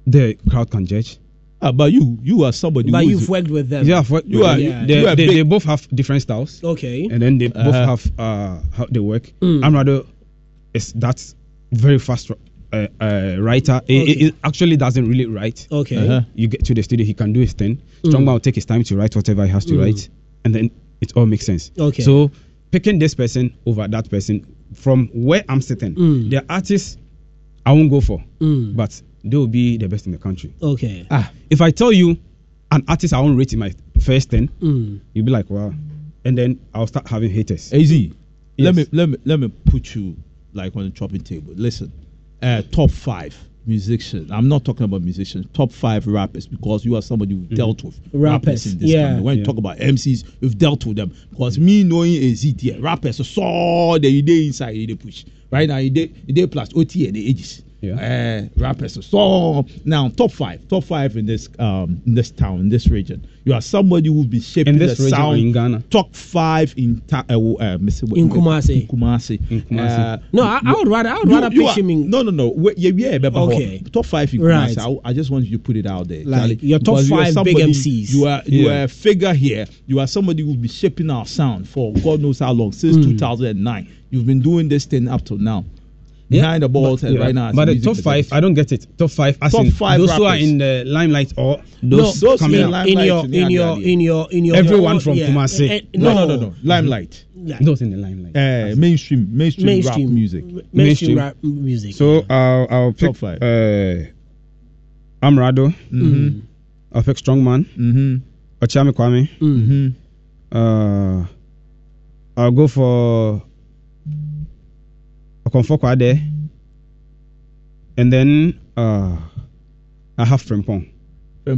The crowd can judge. Ah, but you you are somebody. But you've is- worked with them. Yeah, for, You are- Yeah. They, you are they, they both have different styles, Okay. and then they both Uh-huh. have uh, how they work. Mm. Amerado is that's very fast uh, uh, writer. He- he- he actually doesn't really write. Okay. Uh-huh. You get to the studio, he can do his thing. Strongman will take his time to write whatever he has to Mm. write, and then it all makes sense. Okay. So picking this person over that person from where I'm sitting, Mm. the artist I won't go for, Mm. but they will be the best in the country. Okay. Ah, if I tell you an artist I won't rate in my first ten, Mm. you'll be like, wow, and then I'll start having haters. Az, let me let me let me put you like on the chopping table. Listen, uh, top five musicians. I'm not talking about musicians. Top five rappers because you are somebody who dealt with Rappers, in this yeah. country. When you talk about MCs, you've dealt with them. Because me knowing AZ, yeah, rappers saw the day inside they push. Right now, they they plus OT and the ages. Yeah. Uh, rappers so now top five, top five in this um in this town in this region. You are somebody who will be shaping In this the region sound in Ghana? Top five in ta- uh, uh, Mr. In Kumasi. In Kumasi. In Kumasi. Uh, No, I, I would rather I would you- rather you pitch are- him in. No, no, no. Wait, yeah, yeah, but Okay. Top five in Right. Kumasi. I, I just want you to put it out there. Like, Charlie, your top because you are five big MCs. You are you Yeah. are a figure here. You are somebody who will be shaping our sound for God knows how long since Hmm. 2009. You've been doing this thing up till now. Behind the ball But, yeah, right now. but the top five, producer. I don't get it. Top five, as Top in five those who are in the limelight or No, those, those coming in up. line- in your in your in your in your Everyone from Kumasi. Eh, eh, No, no, no, no. Limelight. Yeah. Those in the limelight. Uh, mainstream, mainstream, mainstream rap music. mainstream Mainstream. rap music. So I'll I'll pick Top five. uh, Amerado. Mm-hmm. I'll pick Strongman. Mm-hmm. Ochami Kwame. Mm-hmm. Uh, I'll go for Okomfo Kwaadee. And then uh, I have Frimpong.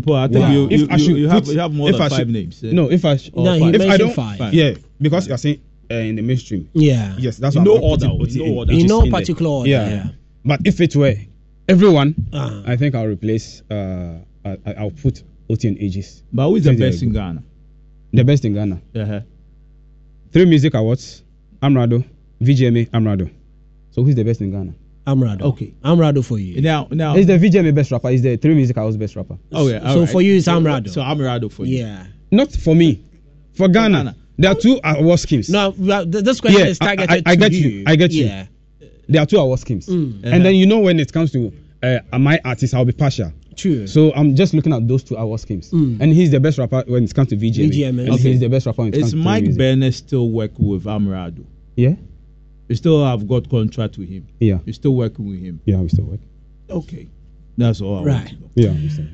Paul, I think Wow. you, If you, I should you have put- you have more if than I five should- names. eh? No, if I sh- No, he five. if I don't five. Five. yeah, because you're saying uh, in the mainstream. yeah. Yes, that's In what no I'm putting order, in no order. which In is no there. particular order. Yeah. Yeah. But if it were everyone, Ah. I think I'll replace. Uh, I, I- I'll put OT and Aegis. But who is the best in. Ghana? The best in Ghana. Uh-huh. Three music awards. Amerado, VGMA, Amerado. So who's the best in Ghana? Amerado. Okay. Amerado for you. Now, now. Is the VGMA best rapper? Is the three music House best rapper? oh yeah. So alright. for you, it's So- Amerado. So Amerado for you. Yeah. Not for me. For Ghana. Ghana. There are two award schemes. No, this question Yeah, is targeted I- I to get you. you. I get you. Yeah. There are two award schemes. Mm. And then you know when it comes to uh, my artist, I'll be partial. True. So I'm just looking at those two award schemes. Mm. And he's the best rapper when it comes to VGMA. VGMA. And Okay. he's the best rapper when it comes Is to Mike music. Bennett still working with Amerado? Yeah? You still have got contract with him. Yeah. You're still working with him. Yeah, we still work. Okay. That's all I want Right. to know. Yeah, we still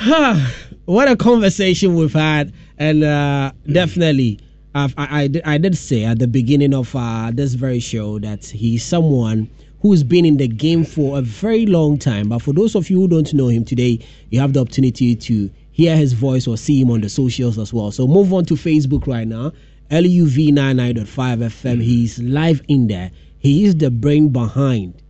what a conversation we've had, and uh, definitely, I've, I, I, did- I did say at the beginning of uh, this very show that he's someone who's been in the game for a very long time. But for those of you who don't know him today, you have the opportunity to hear his voice or see him on the socials as well. So move on to Facebook right now, LUV99.5 FM. Mm. He's live in there. He is the brain behind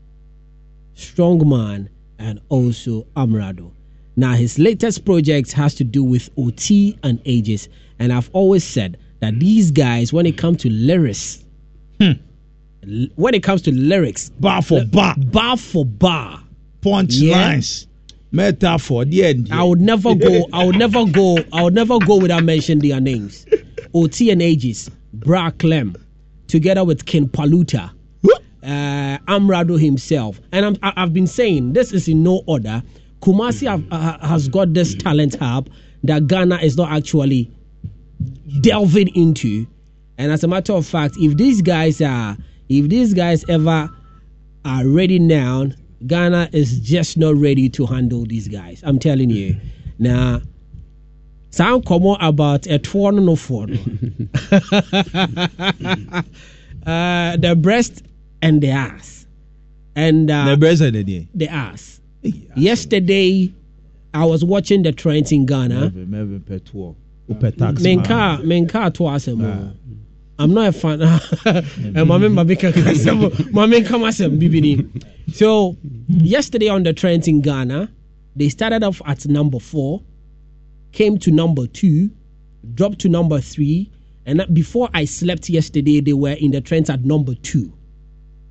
Strongman, and also Amerado. Now, his latest project has to do with OT and ages, and I've always said that these guys, when it comes to lyrics, hmm. l- when it comes to lyrics, Bar for bar, bar for bar, punch Yeah. lines, metaphor, the end. I would never go. I would never go. I would never go without mentioning their names. OT and ages, Bra Clem, together with Ken Paluta, uh, Amerado himself, and I'm, I- I've been saying this is in no order. Kumasi have, uh, has got this talent hub that Ghana is not actually delving into, and as a matter of fact, if these guys are, if these guys ever are ready now, Ghana is just not ready to handle these guys. I'm telling you. Now, sound come about a no no for no. uh, the breast and the ass, and uh, The breast and the the ass. Yesterday, I was watching the trends in Ghana. Mervin, Mervin Petuo. Upe tax. Menka, menka to asem. I'm not a fan. And my member bika kasem. My menka masem bibini. So yesterday on the trends in Ghana, they started off at number four, came to number two, dropped to number three, and before I slept yesterday, they were in the trends at number two.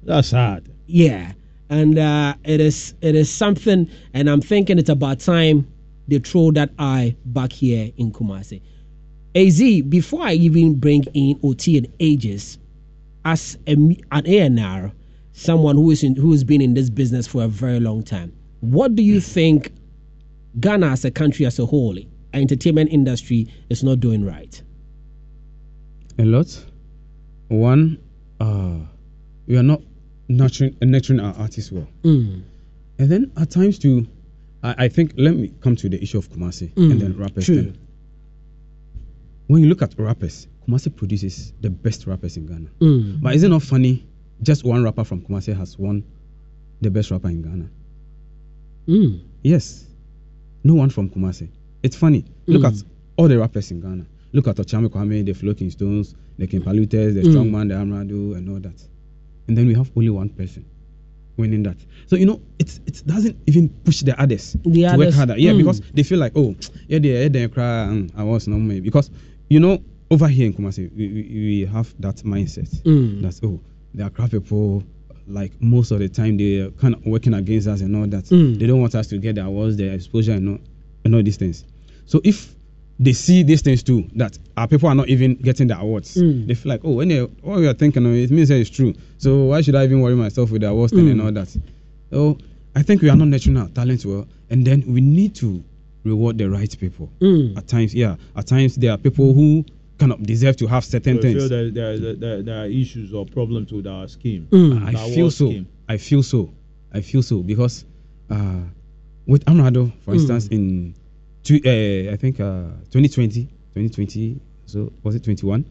That's hard. Yeah, and uh, it is it is something, and I'm thinking it's about time they throw that eye back here in Kumasi. Az, before I even bring in OT and ages as a, an ANR, someone who is in, who has been in this business for a very long time. What do you think Ghana as a country as a whole, entertainment industry is not doing right? a lot. One, uh, we are not nurturing, nurturing our artists well. Mm. And then at times too, I, I think let me come to the issue of Kumasi Mm, and then rappers. true. then. When you look at rappers, Kumasi produces the best rappers in Ghana. Mm. But is it not funny? Just one rapper from Kumasi has won the best rapper in Ghana. Mm. Yes, no one from Kumasi. It's funny. Look Mm. at all the rappers in Ghana. Look at Ochame Kwame, the Floating Stones, the Kimpalutes, the Mm. Strongman, the Amerado, and all that. And then we have only one person winning that. So you know, it's it doesn't even push the others The to work harder. Yeah, Mm. because they feel like, oh, yeah, they, yeah, they cry. um, I was no more because you know over here in Kumasi, we, we, we have that mindset. Mm. That's oh, there are crap people. Like most of the time, they are kind of working against us and all that. Mm. They don't want us to get the awards, the exposure, and all, and all these things. So if they see these things too, that our people are not even getting the awards, Mm. they feel like, oh, when what we are thinking of, it means that it's true. So why should I even worry myself with the awards thing and Mm. all that? So I think we are not nurturing our talent well, and then we need to reward the right people. Mm. At times, yeah, at times there are people who kind of deserve to have certain We things. feel that there, there, there, there are issues or problems with our scheme. Mm. I Our feel so. scheme. I feel so. I feel so because uh, with Amerado, for Mm. instance, in two, uh, I think uh, 2020, 2020, so was it 21?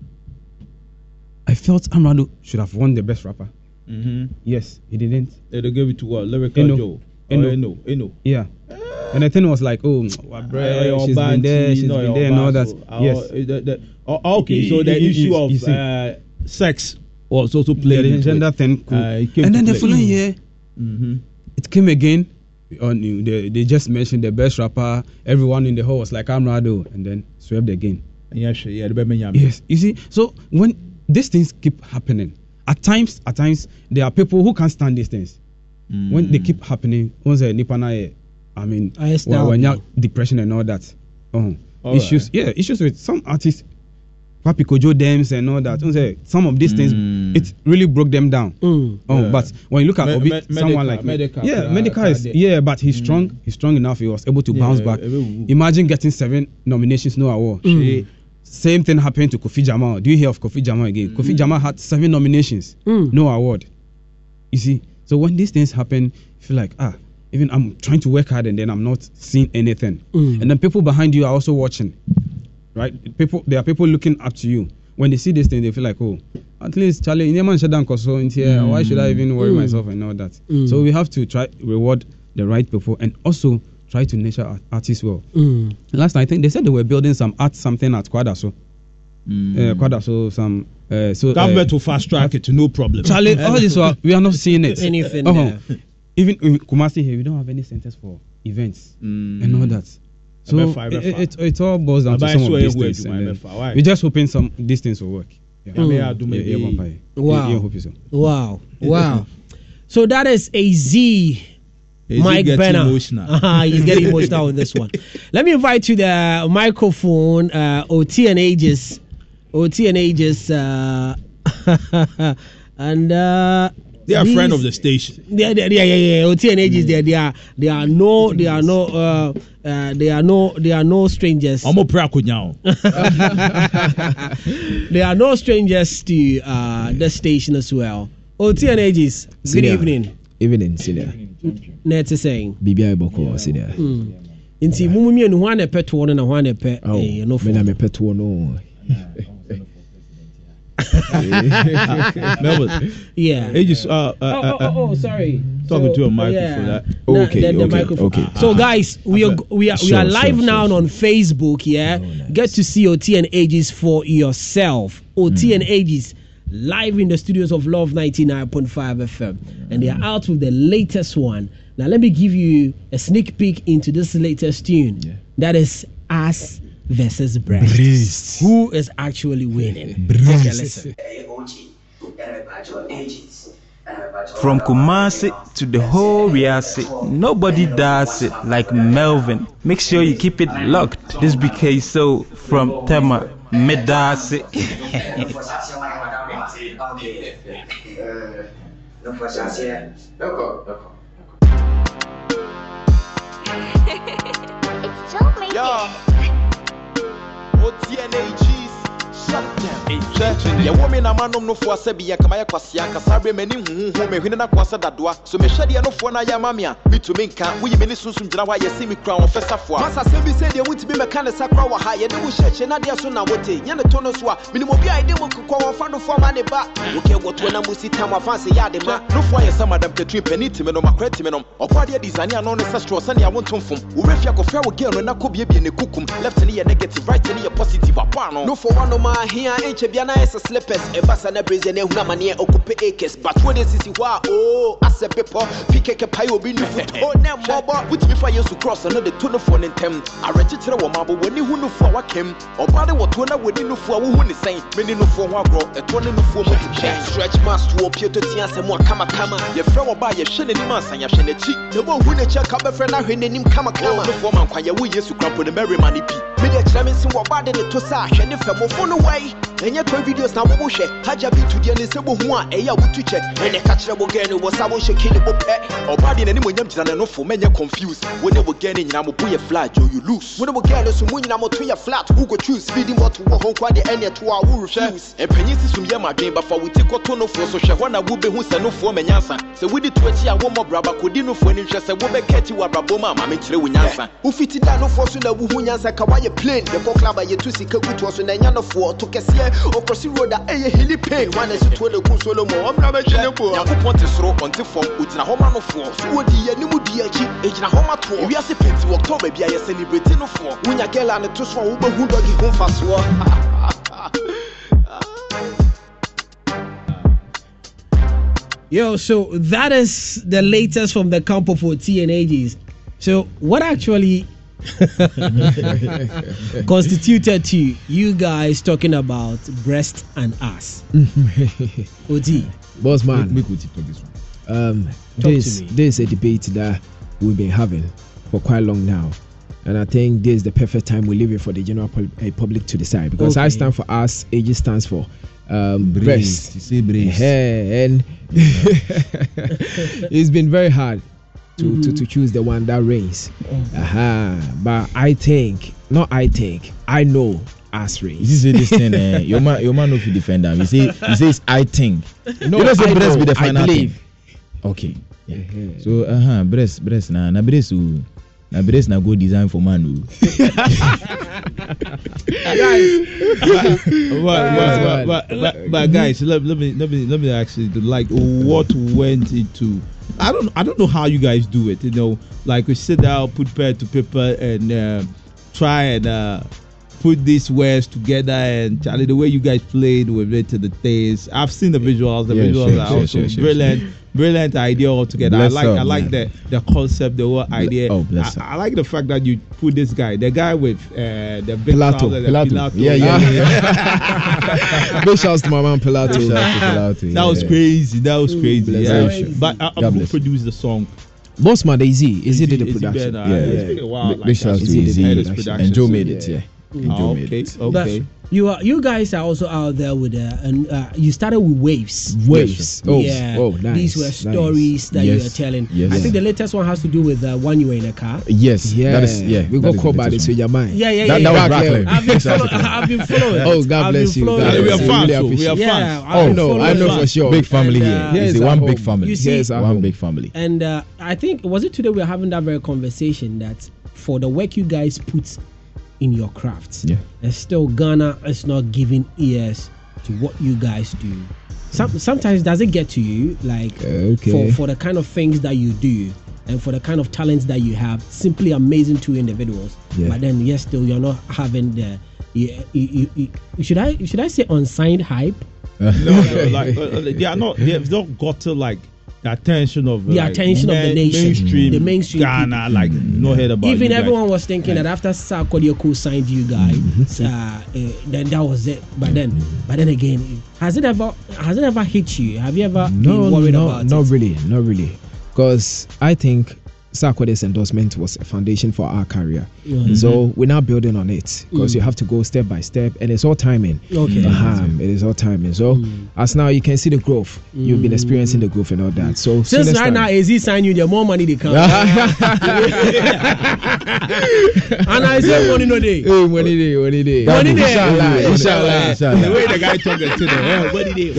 I felt Amerado should have won the best rapper. Mm-hmm. Yes, he didn't. They, they gave it to what? Lyrical Eno. Joe. Eno. Oh, Eno. Eno. Yeah. And the thing was like, oh, Uh, she's been there, she's been there, and all that. yes. Uh, the, the, oh, okay, so the issue of uh, sex was also played. the gender it. thing. Uh, and then the following year, Mm-hmm. it came again. On they, they just mentioned the best rapper. Everyone in the hall was like Amerado, and then swept again. Sure, yeah. Yes, you see, so when these things keep happening, at times, at times, there are people who can't stand these things. When Mm. they keep happening, once a nipa na yɛ, I mean, I understand. well, when you have depression and all that, oh, All issues, right. yeah, issues with some artists, Papi Kojo Dems and all that. Once a- Some of these things, Mm. it really broke them down. Mm. Oh, Yeah. but when you look at Me- Obi, me- someone Medikal- like me- Medikal, yeah, uh, Medikal is uh, yeah, but he's strong. He's strong enough. He was able to Yeah, bounce back. Imagine getting seven nominations, no award. Mm. Same thing happened to Kofi Jamar. Do you hear of Kofi Jamar again? Kofi Jamar had seven nominations, Mm. no award. You see, so when these things happen, you feel like ah, even I'm trying to work hard and then I'm not seeing anything. Mm. And then people behind you are also watching, right? People, there are people looking up to you. When they see this thing, they feel like, oh, at least Charlie, in man shut so in here. Why should I even worry Mm. myself and all that? Mm. So we have to try reward the right people and also try to nurture our artists well. Mm. Last night, I think they said they were building some art something at Kwadaso. Mm. Uh, Kwadaso, some. Uh, so Government uh, will fast track it, no problem. Charlie, all this while, we are not seeing it. Anything Uh-huh. Even in Kumasi here, we don't have any centers for events Mm. and all that. So it, it, it all boils down to some so of these things. and then? We're just hoping some these things will work. Yeah. Mm. Yeah, yeah. Wow. So. Wow. Wow. so that is a Z. Is he Mike getting Benner. emotional? Uh-huh, he's getting emotional on this one. Let me invite to the microphone uh, OT and Ages. OT and Ages. Uh, and uh, They are these- friend of the station. Yeah, yeah, yeah, yeah, yeah. OT and Ages. There, they are, they are no, they are no, uh, uh, they are no, they are no strangers. Ọmọ pere akonya o. they are no strangers to uh, the station as well. OT and Ages. Good evening. evening senior Net saying. biribiara bɔkɔ senior Mm. nti mumu mmienu hwan na ɛpɛ toɔ no na hwan na ɛpɛ Oh, eh, no me na mepɛ toɔ no Melvin. Yeah. Ages, uh, uh, oh, uh, oh, oh, oh, sorry. Talking to a oh, microphone. yeah. That. Okay, the, the okay, microphone. okay. So guys, we are we are we Sure, are live sure, now sure, on Facebook. Yeah, get to see OT and Ages for yourself. OT Hmm. and Ages live in the studios of Luv 99.5 FM, and they are out with the latest one. Now let me give you a sneak peek into this latest tune. That is Us versus Breast. Who is actually winning? Take a listen. From Kumasi to the whole Riasi, nobody does it like Melvin. Make sure you keep it locked. This BK so from Tema Medasi. No for aseɛ. OTNAGs. Shut them. Hwɛ, yɛwɔ me na manom nofoɔ sɛ bi yɛnkama yɛ kwasea nkasa berɛ m'ani huhuhu mahwene no akoa sɛ dadoa so mehwɛ deɛ nofoɔ no ayɛ ama me a metumi nka woyi me ne sunsum gyina hɔ a yɛse me kura wɔn fɛsafoa masa sɛm bi sɛ deɛ wontumi mɛka ne sa kora wɔ ha yɛde wo hyɛkyɛ na deɛ so na wote nyɛ ne to no so a menim obi a yɛde mu kokɔ wɔfa nofoɔ ma ne ba. Wokɛ wɔtoɔ na musi tam afanse yɛ ade ma. Nofoɔ ayɛ sɛ madam katrin pani timi nom akora timi nom ɔkɔ adeɛ desane a no. Ne sɛ strɔ sɛnea wonto mfom worɛ fia kɔfrɛ wo girl no na kɔbiebie ne kukum. Left ne yɛ negative right ne yɛ positive apaa no. Nofoɔ wanom ahia ɛnkyɛ bia na ayɛ sɛ slippers ɛba sa na brɛsɛ no ahunu amanneɛ ɔkɔpɛ acres. Batoɔ de sisi hɔ a oo asɛ bepɔ pikɛkɛ pae obi ne foto ne mmɔbɔ wotumi fa yesu cross no de to nofoɔ ne ntɛm awerɛkyekyerɛ wɔ mabɔ w'ani hu nofoɔ a wakam ɔba de wɔtoɔ na w'ani nofoɔ a wohu ne sɛn mɛni nofoɔ ho agorɔ ɛtoɔ ne nofoɔ mu twitwɛn stretch mas toɔ pieto tea asɛm a kamakama yɛfrɛ wɔ ba a yɛhwɛ n'anim ansa yɛhwɛ n'akyi na bɔhu n'akyi ka bɛfrɛ no ahwɛ n'anim kamakama nofoɔ ma nkwa yɛwo yesu krampo ne mɛrema ne pi mede me de ne to sɛ ahwɛ ne fɛmofo no wai ɛnyɛ tɔ videos na wobo hwɛ hagya bi tudeɛ ne nsɛ bohu a ɛyɛ a wotu kyɛ ɛnɛ ka kyerɛ wo gɛ no wɔ sa wohyɛ kele bo pɛ ɔba de n'animonyam gyina ne nofo mɛnyɛ confused. Wo ne wo gɛ no nyina mo bo yɛ flat or you lose wo ne wo gɛ no so mu nyina mo to yɛ flat. Who go choose? Speeding bottle wɔ hɔ nkwa de ɛneɛ to a wo refuse. ɛpanyin si som yɛ ma adwen bafa wo ti kɔto nofoɔ so hwɛ hɔ na wobɛhu sɛ nofoɔ ma nyansa. Sɛ wodi to akyi a wommɔ braba kɔdi nofoɔ anim hwɛ sɛ wobɛka akyi wɔ abrabɔ mu a ma mekyerɛ wo nyansa. Wofiti da nofoɔ so na wohu nyansa ka woayɛ plane. Yɛkɔ club a yɛtu sika gu toɔ so na ɛnya nofoɔ to kɛseɛ ɔkɔsi road a ɛyɛ hili pain wane si tuo ne ku solo mu ɔmmra bɛhwɛ ne boɔ nyankopɔn te soro ɔnte fam ogyina hɔ ma nofoɔ so wɔdi yɛ anim di akyi ɛgyina hɔ ma toɔ ewiase penti wɔ october bi a yɛ celebrate nofoɔ wonya gɛl a ne to so a wobɛhu dɔge ho mfasoɔ Yo, so that is the latest from the camp of TNAGs. So, what actually constituted to you guys talking about breast and ass? OT. Boss man. Make Oti talk this one. Um, this this is a debate that we've been having for quite long now, and I think this is the perfect time we leave it for the general pub- uh, public to decide. Because I stand for us, AG stands for um, Breast. breast. You say breast. Eh, and it's been very hard to, to, to choose the one that reigns. Aha, but I think, not I think, I know us reigns. You see say this thing, eh, your man, your man no fit defend am. You say, you say it's I think. No, you know say I breast know, be the I final believe. thing. Okay. Yeah. So, uh huh, breast, breast na na breast o. Na breast na go design for man o. but, but, but, but, but guys, let, let me let me let me actually like what went into. I don't I don't know how you guys do it. You know, like we sit down, put pen to paper, and uh, try and uh, put these words together. And Charlie, the way you guys played with it to the things, I've seen the visuals. The Yeah, visuals sure, are sure, also sure, brilliant. Brilliant idea altogether. Bless I like I like man. the the concept, the whole idea. oh, bless I, I like the fact that you put this guy, the guy with uh, the big Pilato, trouser, the Pilato. Pilato. Yeah, yeah, Big shouts to my man Pilato. Big shouts to That was yeah. crazy. That was crazy. bless Yeah. you. But uh, who bless. produced the song? Boss man, Easy, Easy did the Izzy production. Ben, uh, it's been a while Big, like big that. shouts to Izzy did Izzy. head his production. And Joe made it, yeah. And Ah, okay, it. okay. You are you guys are also out there with uh, and uh, you started with waves. Waves. Oh, yeah. oh, nice, These were nice. stories that you Yes, were telling. yes. I think the latest one has to do with uh, when you were in a car. Yes, Yeah, that is yeah. We that got is caught by the latest your mind. Mine. Yeah, yeah, That- yeah. that was yeah. Brackley. I've been Exactly. following. I've been following. Oh, God I've bless you. following. God we are fans, Really we are it. Yeah, fans. I've Oh no, I know for sure. Big family And, here. uh, It's Yes, one big family. You see- Yes, one big family. And uh, I think was it today we were having that very conversation that for the work you guys put in your craft, Yeah. and still Ghana is not giving ears to what you guys do. Some, sometimes does it get to you like okay. for for the kind of things that you do and for the kind of talents that you have, simply amazing two individuals. Yeah. But then yes, still you're not having the. You, you, you, you- should I should I say unsigned hype? no, no, like uh, uh, they are not. They have not got to like the attention of The like, attention of the nation, mainstream, the mainstream Ghana. people. Like no head about Even you guys. everyone was thinking that after Sarkodie signed you guys, Mm-hmm. uh, uh, then that was it. But then, but then again, has it ever has it ever hit you? Have you ever No, been worried no, about not it? really, not really. Because I think Sarkodie's endorsement was a foundation for our career. Mhm. So we're now building on it because Mm. you have to go step by step, and it's all timing. Okay. Uh-huh, It is all timing. So as now you can see the growth. You've been experiencing the growth and all that. So Since right time- now, AZ sign you, the more money they come. and I say money no day. Hey, money day, money day. Money day. Inshallah, inshallah, inshallah. The way the guy talking to them, did he?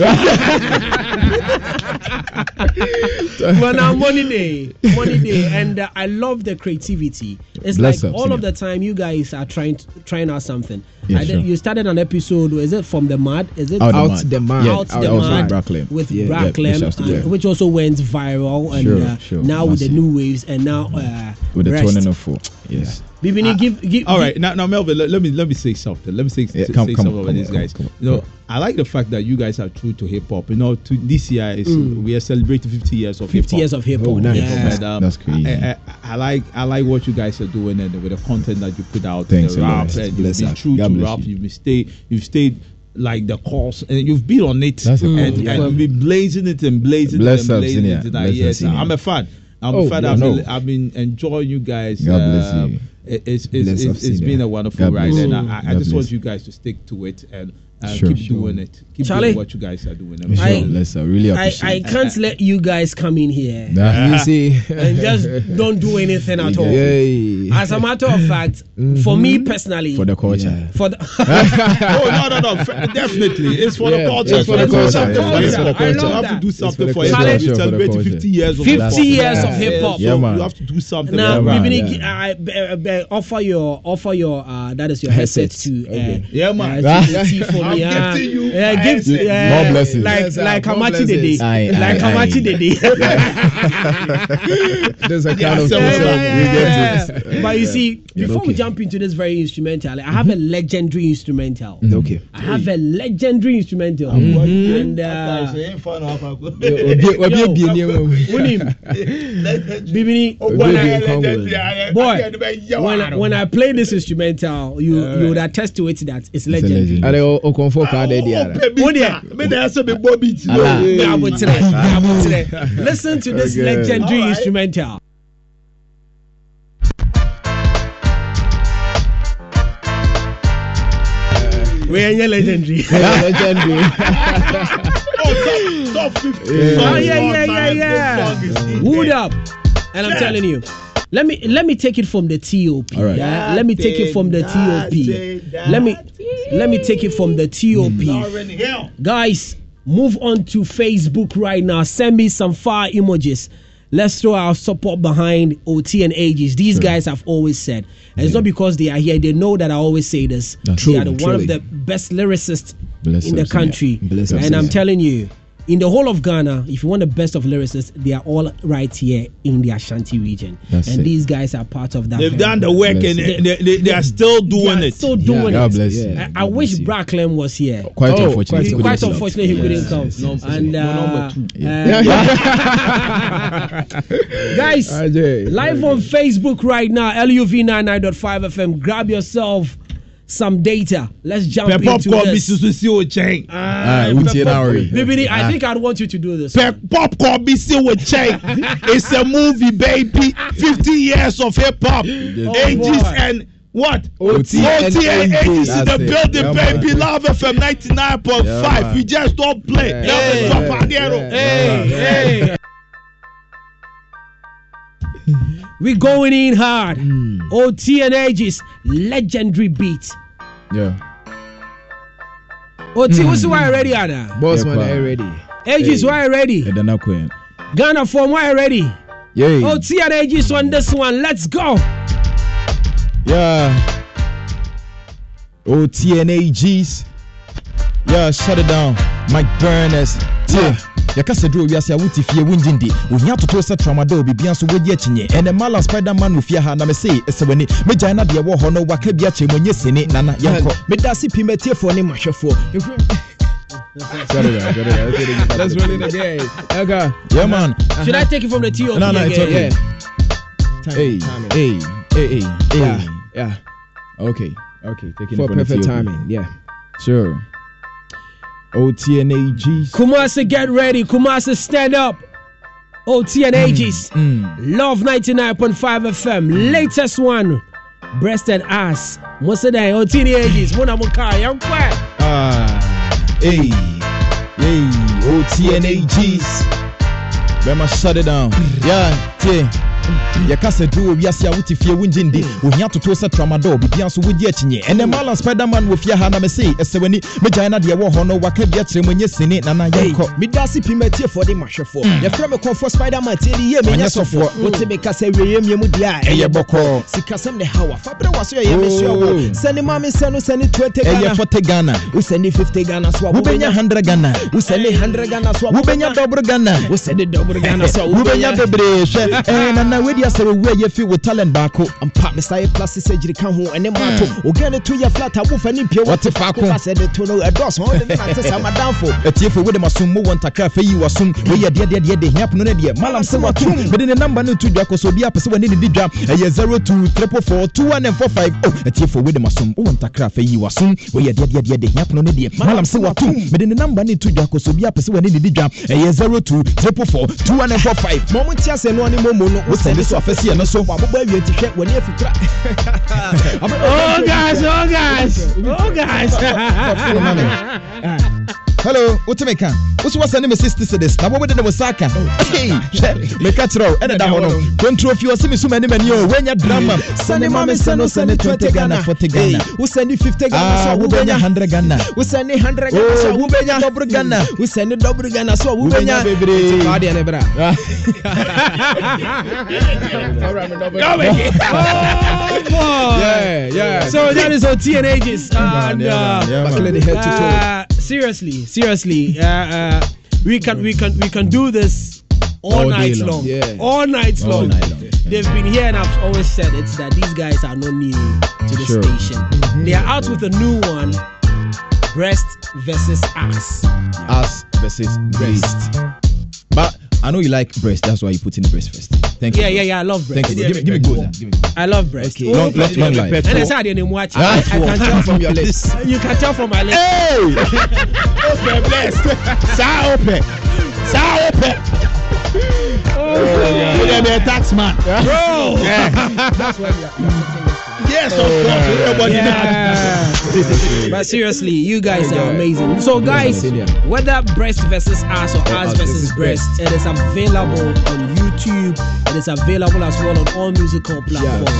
well, now money day, money day, and uh, I love the creativity. It's Bless like all of the time you guys are trying to, trying out something. Yeah, I did- sure. You started an episode. Is it from the mud? Is it Out the Out mud. the mud. Yeah, out out the mud. Bracklem. with Yeah, Bracklem, and- them. which also went viral, and Sure, uh, sure, now with the new waves, and now uh, With the rest. turning of four. Yes. Bibini, give, give, All right, now, now Melvin, let, let me let me say something. Let me say, Yeah, say come- say come something about come these guys. come on, You know, come I like the fact that you guys are true to hip hop. You know, to this year is Mm. we are celebrating 50 years of 50 hip years of hip hop. Oh, nice. yeah. And, um, That's crazy. I, I, I like I like what you guys are doing and with the content that you put out. Thanks the a rap, lot. and you've Bless been up. true God to bless rap. you. You've stayed. You've stayed like the course, and you've been on it. That's a and, compliment. and you've been blazing it and blazing Bless it and blazing it. And Bless I, yes, I'm a fan. I'm Oh, a fan. yeah, I've, no. been, I've been enjoying you guys. God bless um, you. It- It's, it's, it's, it's been a wonderful God ride, and. I, I just want you guys to stick to it and uh, Sure, keep sure. doing it. Keep Charlie, doing what you guys are doing. I'm Sure, I- let's uh, really appreciate I it. can't let you guys come in here Nah. You see, and just don't do anything at all. Yay. As a matter of fact, for me personally, for the culture. Yeah. for the oh no no no! Definitely, it's for Yeah, the culture. it's for the culture, Something yeah, for it's the for the culture. culture. You have to do It's for something the for it. culture. You Sure, for the celebrate culture. 50 years of 50 hip-hop. years of Yeah. hip hop. So Yeah, man. You have to do something. Now, for Yeah, it. man. Bibini, yeah. I, I, I, offer your offer your uh, that is your headset, Headset. to uh, Okay. Yeah, man. Uh, to see for I'm me. uh, gifting you yeah, my gift, headset. yeah, More blessings. Like Yes, sir, like more Hamachi blessings. Dede, Aye, like aye, Hamachi Dede. There's a Yeah, kind of so- Yeah, person yeah, we yeah, get yeah. But you see, Yeah, before we okay. jump into this very instrumental, I have a legendary instrumental. to. Okay. I have a legendary instrumental, Mhm. and uh, Obi- obi Yo, ebie ni ewu. Winim, Bibini, Obi when ebie I, nkwa nwere. boy, when I, when I play this instrumental, you you would attest to it that it's legendary. Legend. Ade o o confo kwa de di ara. Oh, dear. Allah. Me abotre, me abotre. Listen to this Okay. legendary All right. instrumental. We are legendary. Legendary. Top 50. Oh yeah, yeah, yeah, yeah. Wood up, and I'm telling you. Let me let me take it from the TOP. All right. yeah? Let me take it from the TOP. Let me let me take it from the TOP. Mm. Guys, move on to Facebook right now. Send me some fire emojis. Let's throw our support behind OT and Ages. These guys have always said, and it's not because they are here. They know that I always say this. That's they true, are the, one of the best lyricists Bless in the up, senior. country. Bless up, and I'm senior. telling you, in the whole of Ghana, if you want the best of lyricists, they are all right here in the Ashanti region. That's and it. these guys are part of that. They've very done the work Bless and you. they, they, they are still doing are it. Still doing God it. bless you. Yeah. I, I wish Bracklem was here. Quite Oh, unfortunate. quite he couldn't Quite come. unfortunate he couldn't come. Yes, yes, yes. And uh, uh, guys, live on Facebook right now, LUV99.5 FM. Grab yourself some data. Let's jump Pẹ into popcorn bi this. soso si o kyɛn. Ah, Uh, wuntie na worry. Bibini, I Ah. think I'd want you to do this. Pẹ popcorn bi si o kyɛn. It's a movie baby. 50 years of hip hop. Ages boy. and what? OT and and ages in the That's it. building Yeah, man. baby. Luv FM 99.5. Yeah, man. we just don't play. Yeah. Love Hey. is top Adiero. Hey, hey. We going in hard. Mm. OT and Ages, legendary beat. Yeah. OT, what's mm. why ready, Anna? Boss Yeah, man, pa. are ready? Ages, why ready? And then I quit. Ghana form, why ready? Yay. OT and Ages on this one. Let's go. Yeah. OT and OTNAGs. Yeah, shut it down. Mic Burners. Yeah. Yɛkasa duro wiase a wote fie wongye ndi ohia toto sɛ tramadol biribia nso wodi akyinyɛ ɛnɛ mala spiderman no fie ha na mese ɛsɛ w'ani megyae na deɛ wɔ hɔ no waka bi akyɛ mu ɛnyɛ sene nana yɛnkɔ meda se pii matiefoɔ ne mahwɛfoɔ That's really the day. Okay. Yeah, man. Should I take it from the TOP No, no, it's again? okay. Hey, hey, hey, hey, hey. Yeah, yeah. Okay, okay. Taking For it from perfect TOP. timing, yeah. Sure. OTNAGs. Kumasi, get ready. Kumasi, stand up. OT and ages. Mm, mm. Luv 99.5 FM. Mm. Latest one. Breast and ass. Most of them OT and ages. Mona Muka. Young quiet. Ah, hey, hey, OTNAGs. Bɛma shut it down. Yeah, tie. Yɛka sɛ du wɔ wiase a wote fie wongye ndi ohia toto sɛ tramadol bibia nso wodi akyinyeɛ ɛnɛ malan spiderman wɔ fie ha na mese ɛsɛ w'ani. Megyae na deɛ ɛwɔ hɔ no waka bi akyerɛ mu ɛnyɛ sini nana yɛnkɔ. medase pii matiefoɔ de mahwɛfoɔ. Yɛfrɛ me kɔfoɔ spiderman tie de yie menyɛ sɔfoɔ. wote meka sɛ wieyɛ mmiamu deɛ a Ɛyɛ bɔkɔɔ. sikasɛm ne hawa faberɛ wa so yɛyɛ mesua wɔ sɛne ma me sɛ no sɛne 20 ɛyɛ Ghana. 40 ghana. Wosɛne 50 ghana so wobɛnya 100 ghana. Wosɛne 100 ghana so wobɛnya dɔboro ghana. Wosɛne dɔboro ghana so wobɛnya bebree hwɛ. Ɛɛ nana wadi asɛ wɔwu a yɛfi wo talent baako. Mpa mesa yɛ plastic surgery ka ho ɛne maato ogɛ ne to yɛ flat a wofa ne mpie Wɔte faako. sɛ de to no ɛdɔɔso wode ne nante saa madamfo atiefo wode masom mo wɔ ntakra afɛ yi wasom woyɛ deɛdeɛdeɛ de hia pono no deɛ malam sɛ watom mede ne namba no to dwa kɔ so obi apɛ sɛ wɔne ne di dwa ɛyɛ 02 344 2145 o atiefo wode masom wowɔ ntakra afɛ yi wasom woyɛ deɛdeɛdeɛ de hia pono no deɛ malam sɛ watom mede ne namba no to dwa kɔ so obi apɛ sɛ wɔne ne di dwa ɛyɛ 02 344 2145 ma ɔmo no momo no wosɛne so afɛ siɛ no so wabobɔ awie nti hwɛ wɔne afikura Oh, guys. Oh, guys. Oh, guys. hello wote meka woso wasɛne me 60 cities na wobɛde ne wo sa aka Hey, hwɛ meka kyerɛ wo ɛne da hɔ no kontro fi ɔse me so m'anim ani o woanya drama sɛne ma me sɛ no sɛne 20 ghana. 40 ghana. Wosɛne 50 ghana Ah, so a wobɛnya 100 ghana wosɛne 100 ghana so a Oh, wobɛnya dɔboro ghana wosɛne dɔboro ghana so a Wobɛnya wobɛnya bebree. Saa ne bra Oh, boy. Yeah, yeah. So that is OT and ages. And, uh, Buckle the head to toe. uh, seriously, seriously, uh, uh, we can we can we can do this all, All night long. long. Yeah. All night All long. night long. They've been here, and I've always said it's that these guys are not new to the Sure. station. They are out with a new one: breast versus ass. us versus breast but I know you like breast that's why you put in the breast first thank you Yeah, yeah, yeah. I love breast. thank you give me, give me gold give me gold. I love breast. Okay. long, long, long life And it's hard in watch. Ah, I, I can tell from your lips. You can tell from my lips. Hey! Ope blessed. Sa ope. Sa ope. Oh, yeah. be a tax man. Bro. That's why we are Yes, of course. Everybody Yeah. but seriously, you guys are amazing. So, guys, whether breast versus ass or ass versus breast, it is available on YouTube. It is available as well on all musical platforms.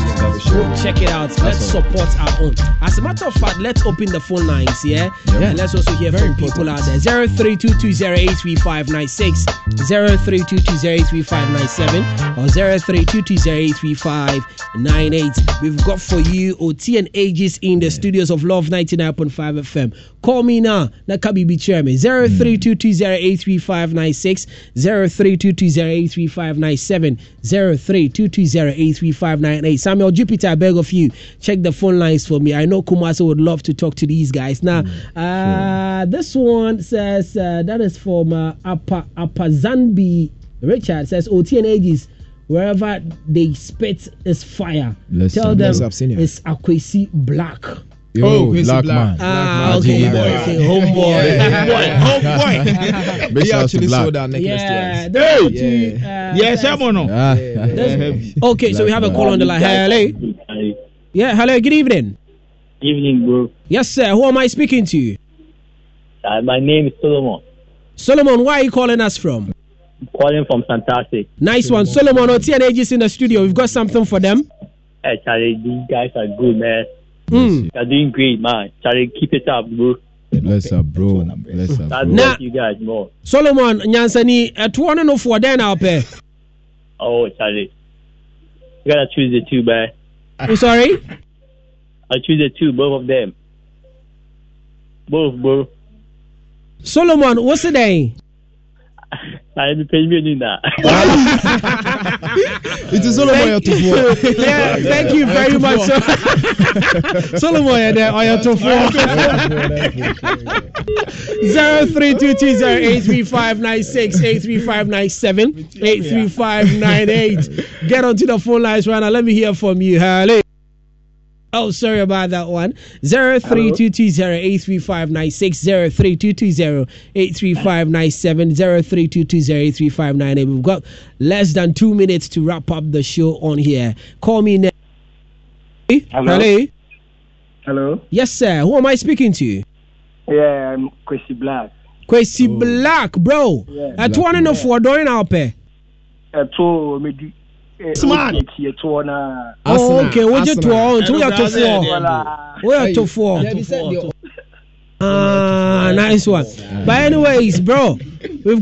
Go check it out. Let's support our own. As a matter of fact, let's open the phone lines, yeah? And let's also hear from people out there. 0322083596, 0322083597, or 0322083598. We've got for you OT and Ages in the studios of Luv 99.5 FM. Call me now. Nakabi be chairman. 0322083596, 0322083597, 0322083598. Samuel Jupiter, I beg of you, check the phone lines for me. I know Kumasi would love to talk to these guys. Now, uh, this one says uh, that is from uh, Apa, Apazanbi. Richard says OT and Ages. Wherever they spit is fire. Listen. Tell them I've seen it. it's Akwesi Black. Yo, Oh, Quincy black Black. man. Ah, Black okay, man. okay, homeboy, homeboy, homeboy. Big He shout out to actually Black. sold our necklace Yeah, to us. Hey! two, uh, Yes, guys- I'm on. Ah, This- Okay, so we have a call on the line. Hello. Yeah, hello. Good evening. Evening, bro. Yes, sir. Who am I speaking to? Uh, my name is Solomon. Solomon, where are you calling us from? I'm calling from Fantastic. Nice one, Solomon. OT and Aegis in the studio. We've got something for them. Hey, Charlie, these guys are good, man. Mm. You're doing great, man. Charlie, keep it up, bro. Bless up, bro. Bless up, God bro. Nah. bless you guys more. Solomon, Nyansani, ɛtoɔ no no foɔ dɛn na wopɛ? Oh, Charlie. You gotta choose the two, man. I'm sorry? I choose the two, both of them. Both, bro. Solomon, what's the day? I be paying me that. It is Solomon Thank- Yotufo. yeah, thank you very much. So- Solomon, yeah, there, or your Zero three two two zero eight three five nine six eight three five nine seven eight three five nine eight. Get onto the phone lines right now. Let me hear from you. Hello. Oh, sorry about that one. Zero three two two zero eight three five nine six zero three two two zero eight three five nine seven zero three two two zero eight three five nine eight. We've got less than two minutes to wrap up the show on here. Call me now. Hello. Hello. Hello. Yes, sir. Who am I speaking to? Yeah, I'm Kwesi Black. Kwesi oh. Black, bro. Yeah. At one and a four doing our pay. Ẹ̀tọ́ mi di. Smart. Ẹ̀tì ẹ̀tọ́ náà. Oh, okay. Wọ́n jẹ́ tó ọ̀ tó yẹ tó fọ́. Wọ́n yẹ tó fọ́. Ah, nice one. But anyways, bro, we've got.